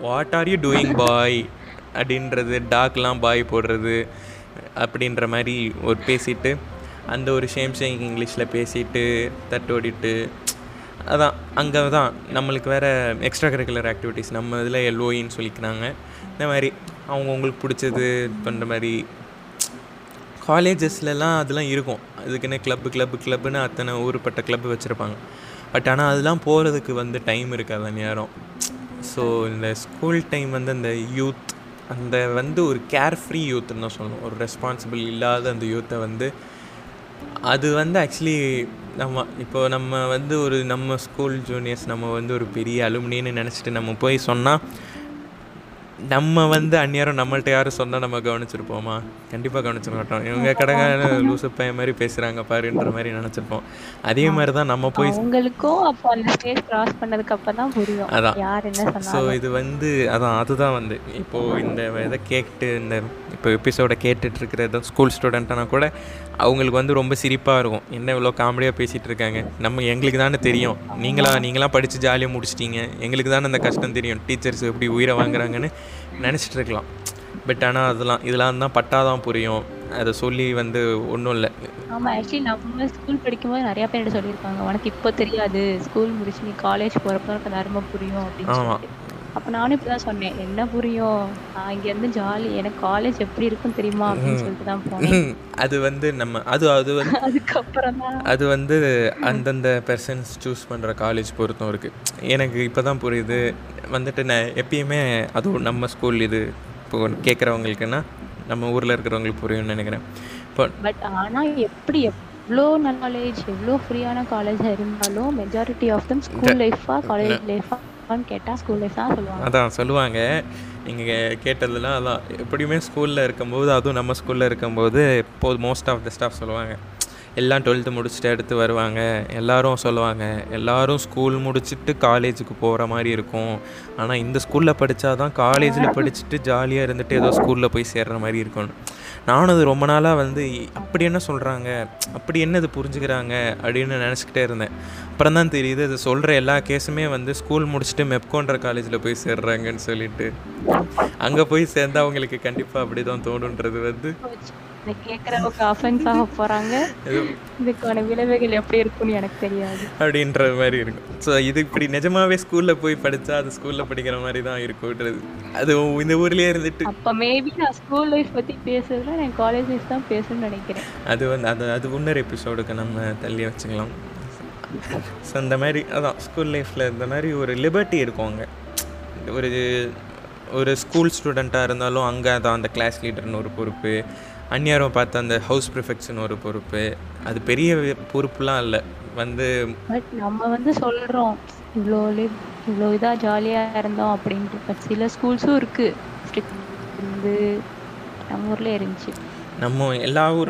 what are you doing boy அப்படின்றது டாக்லாம் பாய் போடுறது அப்படின்ற மாதிரி ஒரு பேசிட்டு அந்த ஒரு ஷேம் ஷேங் இங்கிலீஷில் பேசிட்டு தட்டோடிட்டு அதான் அங்கே தான் நம்மளுக்கு வேறு எக்ஸ்ட்ரா கரிக்குலர் ஆக்டிவிட்டீஸ் நம்ம இதில் எல்ஓஇன்னு சொல்லிக்கிறாங்க. இந்த மாதிரி அவங்கவுங்களுக்கு பிடிச்சது பண்ணுற மாதிரி காலேஜஸ்லலாம் அதெல்லாம் இருக்கும். அதுக்குன்னு கிளப்பு கிளப்பு கிளப்புன்னு அத்தனை ஊருப்பட்ட கிளப்பு வச்சுருப்பாங்க. பட் ஆனால் அதெல்லாம் போகிறதுக்கு வந்து டைம் இருக்காது நேரம் ஸோ இந்த ஸ்கூல் டைம் வந்து அந்த யூத் அந்த வந்து ஒரு கேர் ஃப்ரீ யூத்துன்னு தான் சொல்லணும். ஒரு ரெஸ்பான்சிபிள் இல்லாத அந்த யூத்தை வந்து அது வந்து ஆக்சுவலி நம்ம இப்போ நம்ம வந்து ஒரு நம்ம ஸ்கூல் ஜூனியர்ஸ் நம்ம வந்து ஒரு பெரிய அலுமினின்னு நினச்சிட்டு நம்ம போய் சொன்னால் நம்ம வந்து அந்நேரம் நம்மள்ட்ட யாரும் சொன்னால் நம்ம கவனிச்சிருப்போமா? கண்டிப்பாக கவனிச்சிட மாட்டோம். இவங்க கடங்க லூசு பையன் மாதிரி பேசுகிறாங்க பாருன்ற மாதிரி நினச்சிருப்போம். அதே மாதிரி தான் நம்ம போய் அவங்களுக்கும் அப்போ அந்த ஸ்டேஜ் கிராஸ் பண்ணதுக்கு தான் புரியும். அதான். யார் என்ன ஸோ இது வந்து அதான் அதுதான் வந்து. இப்போது இந்த இதை கேட்டு இந்த இப்போ எபிசோட கேட்டுட்ருக்கிற ஸ்கூல் ஸ்டூடெண்ட்டானா கூட அவங்களுக்கு வந்து ரொம்ப சிரிப்பாக இருக்கும். என்ன இவ்வளோ காமெடியாக பேசிகிட்டு இருக்காங்க? நம்ம எங்களுக்கு தானே தெரியும். நீங்களா நீங்களாம் படித்து ஜாலியாக முடிச்சிட்டீங்க. எங்களுக்கு தானே அந்த கஷ்டம் தெரியும். டீச்சர்ஸ் எப்படி உயிரை வாங்குறாங்கன்னு நினச்சிட்டு இருக்கலாம். பட் ஆனால் அதெல்லாம் இதெல்லாம் தான் பட்டாதான் புரியும். அதை சொல்லி வந்து ஒன்றும் இல்லை. ஆமா ஆக்சுவலி நம்ம ஸ்கூல் படிக்கும்போது நிறைய பேர் சொல்லியிருக்காங்க. உனக்கு இப்போ தெரியாது. ஸ்கூல் முடிச்சு நீ காலேஜ் போறப்ப உனக்கு புரியும். அப்படின்னு ஆமா. அப்ப நானும் இப்பதான் சொன்னேன். என்ன புரியும்? நான் இங்க இருந்து ஜாலி எனக்கு காலேஜ் எப்படி இருக்கும் தெரியுமா? அப்படின்னு சொல்லிட்டு தான் போனேன். அது வந்து நம்ம அது அது வந்து அதுக்கப்புறம் தான். அது வந்து அந்தந்த பர்சன்ஸ் சூஸ் பண்ணுற காலேஜ் பொறுத்தும் இருக்குது எனக்கு இப்போ தான் புரியுது. வந்துட்டு நான் எப்பயுமே அதுவும் நம்ம ஸ்கூல் இது இப்போ கேட்குறவங்களுக்குன்னா நம்ம ஊரில் இருக்கிறவங்களுக்கு புரியும்னு நினைக்கிறேன். இப்போ பட் ஆனா எப்படி எவ்வளோ நல்ல காலேஜ் எவ்வளோ ஃப்ரீயான காலேஜா இருந்தாலும் மெஜாரிட்டி ஆஃப் தம் ஸ்கூல் லைஃபா காலேஜ் அப்பான்னு கேட்டால் ஸ்கூல் லைஃப் தான் சொல்லுவாங்க. அதான் சொல்லுவாங்க. நீங்கள் கேட்டதெல்லாம் அதான் எப்படியுமே ஸ்கூலில் இருக்கும்போது அதுவும் நம்ம ஸ்கூலில் இருக்கும்போது இப்போ மோஸ்ட் ஆஃப் த ஸ்டாஃப் சொல்லுவாங்க. எல்லாம் டுவெல்த்து முடிச்சுட்டு எடுத்து வருவாங்க. எல்லோரும் சொல்லுவாங்க. எல்லோரும் ஸ்கூல் முடிச்சுட்டு காலேஜுக்கு போகிற மாதிரி இருக்கும். ஆனால் இந்த ஸ்கூலில் படித்தா தான் காலேஜில் படிச்சுட்டு ஜாலியாக இருந்துட்டு ஏதோ ஸ்கூலில் போய் சேர்ற மாதிரி இருக்கும்னு. நானும் அது ரொம்ப நாளாக வந்து அப்படி என்ன சொல்கிறாங்க அப்படி என்ன இது புரிஞ்சுக்கிறாங்க? அப்படின்னு நினச்சிக்கிட்டே இருந்தேன். அப்புறம் தான் தெரியுது அது சொல்கிற எல்லா கேஸுமே வந்து ஸ்கூல் முடிச்சுட்டு மெப்கோன்ற காலேஜில் போய் சேர்றாங்கன்னு சொல்லிட்டு. அங்கே போய் சேர்ந்தா அவங்களுக்கு கண்டிப்பாக அப்படி தான் தோணுன்றது வந்து இதை கேட்குறவங்க அஃபென்ஸ் ஆக போறாங்க. இதுக்கான விளைவுகள் எப்படி இருக்கும்னு எனக்கு தெரியாது. அப்படின்ற மாதிரி இருக்கும். ஸோ இது இப்படி நிஜமாவே ஸ்கூலில் போய் படித்தா அது ஸ்கூலில் படிக்கிற மாதிரி தான் இருக்கும்ன்றது அது இந்த ஊர்லேயே இருந்துட்டு. அப்ப மேபி நான் ஸ்கூல் லைஃப் பத்தி பேசுறதுல நான் காலேஜ் லைஃப் தான் பேசணும்னு நினைக்கிறேன். அது வந்து அது அது இன்னொரு எபிசோடுக்கு நம்ம தள்ளி வச்சுக்கலாம். ஸோ அந்த மாதிரி அதான் ஸ்கூல் லைஃப்பில் இந்த மாதிரி ஒரு லிபர்ட்டி இருக்கும் அங்கே. ஒரு ஒரு ஸ்கூல் ஸ்டூடெண்ட்டாக இருந்தாலும் அங்கே தான் அந்த கிளாஸ் லீடர்னு ஒரு பொறுப்பு. அந்நியாரம் பார்த்து அந்த ஹவுஸ் ப்ரிஃபெக்ட்ஸ்னு ஒரு பொறுப்பு. அது பெரிய பொறுப்புலாம் இல்லை. வந்து பட் நம்ம வந்து சொல்றோம் இவ்வளோ இவ்வளோ இதா ஜாலியா இருந்தோம் அப்படின்ட்டு. பட் சில ஸ்கூல்ஸும் இருக்கு. ஸ்ட்ரிக்ட் வந்து நம்ம ஊர்ல இருந்துச்சு. நம்ம எல்லா ஊர்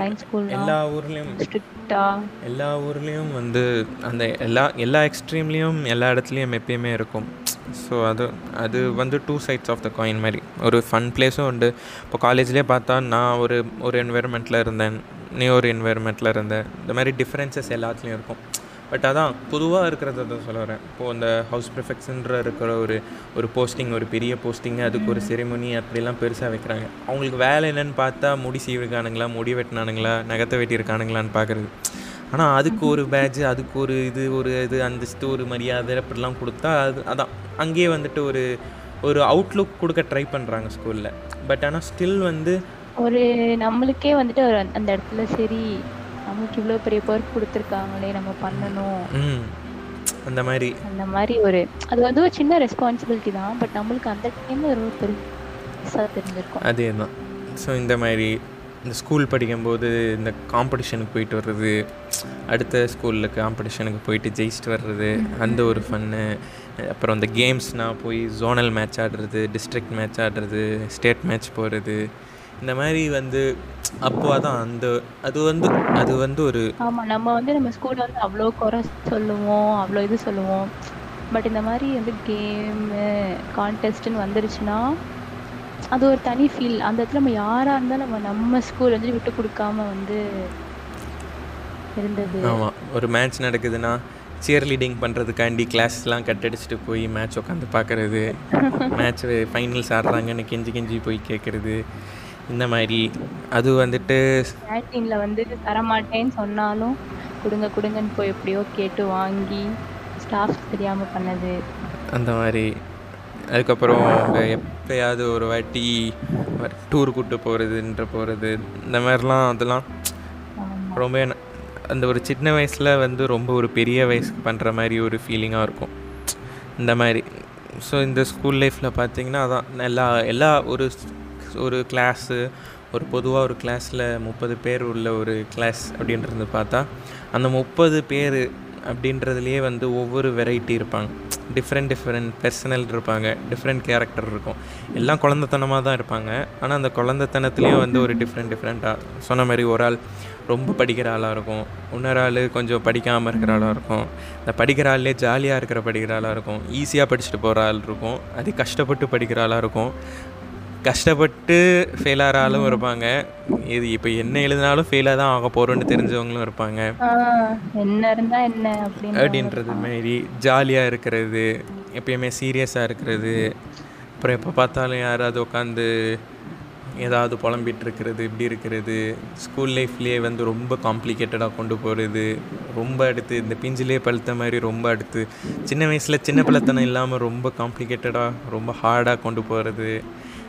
எல்லா ஊர்லேயும் கரெக்டா? எல்லா ஊர்லேயும் வந்து அந்த எல்லா எல்லா எக்ஸ்ட்ரீம்லேயும் எல்லா இடத்துலையும் எப்பயுமே இருக்கும். ஸோ அது அது வந்து two sides of the coin மாதிரி. ஒரு ஃபன் பிளேஸும் உண்டு. இப்போ காலேஜ்லேயே பார்த்தா நான் ஒரு ஒரு என்வைரன்மெண்ட்டில் இருந்தேன். நீ ஒரு என்வைரன்மெண்ட்டில் இருந்தேன் இந்த மாதிரி டிஃப்ரென்சஸ் எல்லாத்துலேயும் இருக்கும். பட் அதான் பொதுவாக இருக்கிறத தான் சொல்ல வரேன். இப்போது அந்த ஹவுஸ் ப்ரிஃபெக்ட்ஸ்ன்ற இருக்கிற ஒரு ஒரு போஸ்டிங் ஒரு பெரிய போஸ்டிங் அதுக்கு ஒரு செரிமனி அப்படிலாம் பெருசாக வைக்கிறாங்க. அவங்களுக்கு வேலை என்னன்னு பார்த்தா முடி சீவிருக்கானுங்களா முடி வெட்டினானுங்களா நகத்தை வெட்டியிருக்கானுங்களான்னு பார்க்குறது. ஆனால் அதுக்கு ஒரு பேட்ஜ் அதுக்கு ஒரு இது ஒரு இது அந்தஸ்து ஒரு மரியாதை அப்படிலாம் கொடுத்தா அது அதான். அங்கேயே வந்துட்டு ஒரு ஒரு அவுட்லுக் கொடுக்க ட்ரை பண்ணுறாங்க ஸ்கூலில் பட் ஆனால் ஸ்டில் வந்து ஒரு நம்மளுக்கே வந்துட்டு அந்த இடத்துல சரி நமக்கு இவ்வளோ பெரிய பொறுப்பு கொடுத்துருக்காங்களே நம்ம பண்ணணும். அந்த மாதிரி. அந்த மாதிரி ஒரு அது வந்து ஒரு சின்ன ரெஸ்பான்சிபிலிட்டி தான் பட் நம்மளுக்கு அந்த டைம்ல ஒரு பெருசாக தெரிஞ்சிருக்கும். அதே தான் ஸோ இந்த மாதிரி இந்த ஸ்கூல் படிக்கும்போது இந்த காம்படிஷனுக்கு போயிட்டு வர்றது அடுத்த ஸ்கூலில் காம்படிஷனுக்கு போயிட்டு ஜெயிச்சுட்டு வர்றது அந்த ஒரு ஃபன்னு அப்புறம் இந்த கேம்ஸ்னால் போய் ஜோனல் மேட்ச் ஆடுறது டிஸ்ட்ரிக்ட் மேட்ச் ஆடுறது ஸ்டேட் மேட்ச் போகிறது இந்த மாதிரி வந்து அப்போ அதான் அந்த அது வந்து அது வந்து ஒரு ஆமா நம்ம வந்து நம்ம ஸ்கூல்ல வந்து அவ்வளோ குறை சொல்லுவோம் அவ்வளோ இது சொல்லுவோம். பட் இந்த மாதிரி வந்து கேமு கான்டெஸ்ட்னு வந்துருச்சுன்னா அது ஒரு தனி ஃபீல் அந்த இடத்துல நம்ம யாரா இருந்தாலும் நம்ம நம்ம ஸ்கூல் வந்து விட்டு கொடுக்காம வந்து இருந்தது. ஆமாம் ஒரு மேட்ச் நடக்குதுன்னா சியர் லீடிங் பண்ணுறதுக்காண்டி கிளாஸ்லாம் கட் அடிச்சுட்டு போய் மேட்ச் உட்காந்து பார்க்குறது மேட்ச் ஃபைனல்ஸ் ஆடுறாங்கன்னு கெஞ்சி கெஞ்சி போய் கேட்குறது இந்த மாதிரி. அது வந்துட்டு கேன்டீன்ல வந்து தரமாட்டேன்னு சொன்னாலும் கொடுங்க கொடுங்கன்னு போய் எப்படியோ கேட்டு வாங்கி டாஸ்க் தெரியாமல் பண்ணது. அந்த மாதிரி. அதுக்கப்புறம் அவங்க எப்பயாவது ஒரு வாட்டி டூர் கூப்பிட்டு போகிறதுன்ற போகிறது இந்த மாதிரிலாம் அதெல்லாம் ரொம்ப அந்த ஒரு சின்ன வயசில் வந்து ரொம்ப ஒரு பெரிய வயசுக்கு பண்ணுற மாதிரி ஒரு ஃபீலிங்காக இருக்கும். இந்த மாதிரி. ஸோ இந்த ஸ்கூல் லைஃப்பில் பார்த்தீங்கன்னா அதான் எல்லா எல்லா ஒரு ஒரு கிளாஸு ஒரு பொதுவாக ஒரு கிளாஸில் முப்பது பேர் உள்ள ஒரு கிளாஸ் அப்படின்றது பார்த்தா அந்த முப்பது பேர் அப்படின்றதுலேயே வந்து ஒவ்வொரு வெரைட்டி இருப்பாங்க. டிஃப்ரெண்ட் டிஃப்ரெண்ட் பர்சனல் இருப்பாங்க. டிஃப்ரெண்ட் கேரக்டர் இருக்கும். எல்லாம் குழந்தைத்தனமாக தான் இருப்பாங்க. ஆனால் அந்த குழந்தைத்தனத்துலேயும் வந்து ஒரு டிஃப்ரெண்ட் டிஃப்ரெண்ட்டாக சொன்ன மாதிரி ஒரு ஆள் ரொம்ப படிக்கிற ஆளாக இருக்கும். இன்னொரு ஆள் கொஞ்சம் படிக்காமல் இருக்கிற ஆளாக இருக்கும். இந்த படிக்கிற ஆள்லேயே ஜாலியாக இருக்கிற படிக்கிற ஆளாக இருக்கும். ஈஸியாக படிச்சுட்டு போகிற ஆள் இருக்கும். அது கஷ்டப்பட்டு படிக்கிற ஆளாக இருக்கும். கஷ்டப்பட்டு ஃபெயில் ஆகிற ஆளும் இருப்பாங்க. இது இப்போ என்ன எழுதினாலும் ஃபெயிலாக தான் ஆக போகிறோன்னு தெரிஞ்சவங்களும் இருப்பாங்க. என்ன இருந்தா என்ன அப்படின்றது மாதிரி ஜாலியாக இருக்கிறது எப்பயுமே சீரியஸாக இருக்கிறது. அப்புறம் எப்போ பார்த்தாலும் யாராவது உட்காந்து ஏதாவது புலம்பிட்டு இருக்கிறது இப்படி இருக்கிறது. ஸ்கூல் லைஃப்லேயே வந்து ரொம்ப காம்ப்ளிகேட்டடாக கொண்டு போகிறது ரொம்ப அடுத்து இந்த பிஞ்சிலே பழுத்த மாதிரி ரொம்ப அடுத்து. சின்ன வயசில் சின்ன பழத்தனம் இல்லாமல் ரொம்ப காம்ப்ளிகேட்டடாக ரொம்ப ஹார்டாக கொண்டு போகிறது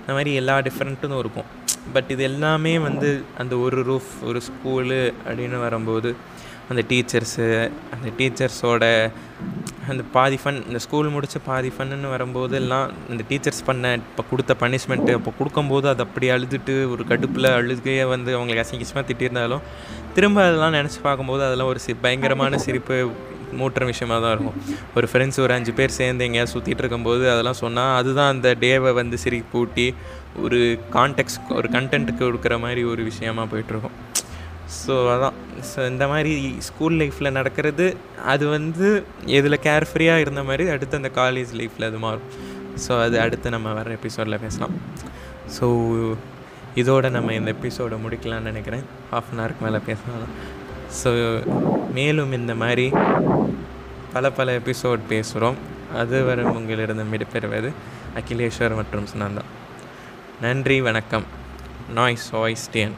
இந்த மாதிரி எல்லா டிஃப்ரெண்ட்டும் இருக்கும். பட் இது எல்லாமே வந்து அந்த ஒரு ரூஃப் ஒரு ஸ்கூலு அப்படின்னு வரும்போது அந்த டீச்சர்ஸு அந்த டீச்சர்ஸோட அந்த பாதி ஃபன் இந்த ஸ்கூல் முடிச்சு பாதி ஃபன்னு வரும்போது எல்லாம் இந்த டீச்சர்ஸ் பண்ண இப்போ கொடுத்த பனிஷ்மெண்ட்டு அப்போ கொடுக்கும்போது அது அப்படி அழுதுட்டு ஒரு கடுப்பில் அழுகையே வந்து அவங்களுக்கு அசிங்கமாக திட்டியிருந்தாலும் திரும்ப அதெல்லாம் நினச்சி பார்க்கும்போது அதெல்லாம் ஒரு சி பயங்கரமான சிரிப்பு மூட்டுற விஷயமாக தான் இருக்கும். ஒரு ஃப்ரெண்ட்ஸ் ஒரு அஞ்சு பேர் சேர்ந்து எங்கேயாவது சுற்றிட்டு இருக்கும்போது அதெல்லாம் சொன்னால் அதுதான் அந்த டேவை வந்து சிரிப்பு பூட்டி ஒரு கான்டெக்ட் ஒரு கண்டென்ட்டுக்கு கொடுக்குற மாதிரி ஒரு விஷயமா போயிட்டுருக்கும். ஸோ அதான். ஸோ இந்த மாதிரி ஸ்கூல் லைஃப்பில் நடக்கிறது அது வந்து எதில் கேர்ஃப்ரீயாக இருந்த மாதிரி அடுத்து அந்த காலேஜ் லைஃப்பில் அது மாறும். ஸோ அது அடுத்து நம்ம வர எபிசோடில் பேசலாம். ஸோ இதோட நம்ம இந்த எபிசோடை முடிக்கலாம்னு நினைக்கிறேன். ஹாஃப் அன் ஹவருக்கு மேலே பேசலாம். ஸோ மேலும் இந்த மாதிரி பல பல எபிசோட் பேசுகிறோம் அது வரும் உங்களிடம் விடைபெறுவது அகிலேஷ்வர் மற்றும் சுனந்தா. நன்றி வணக்கம். நாய்ஸ் வாய்ஸ்டியன்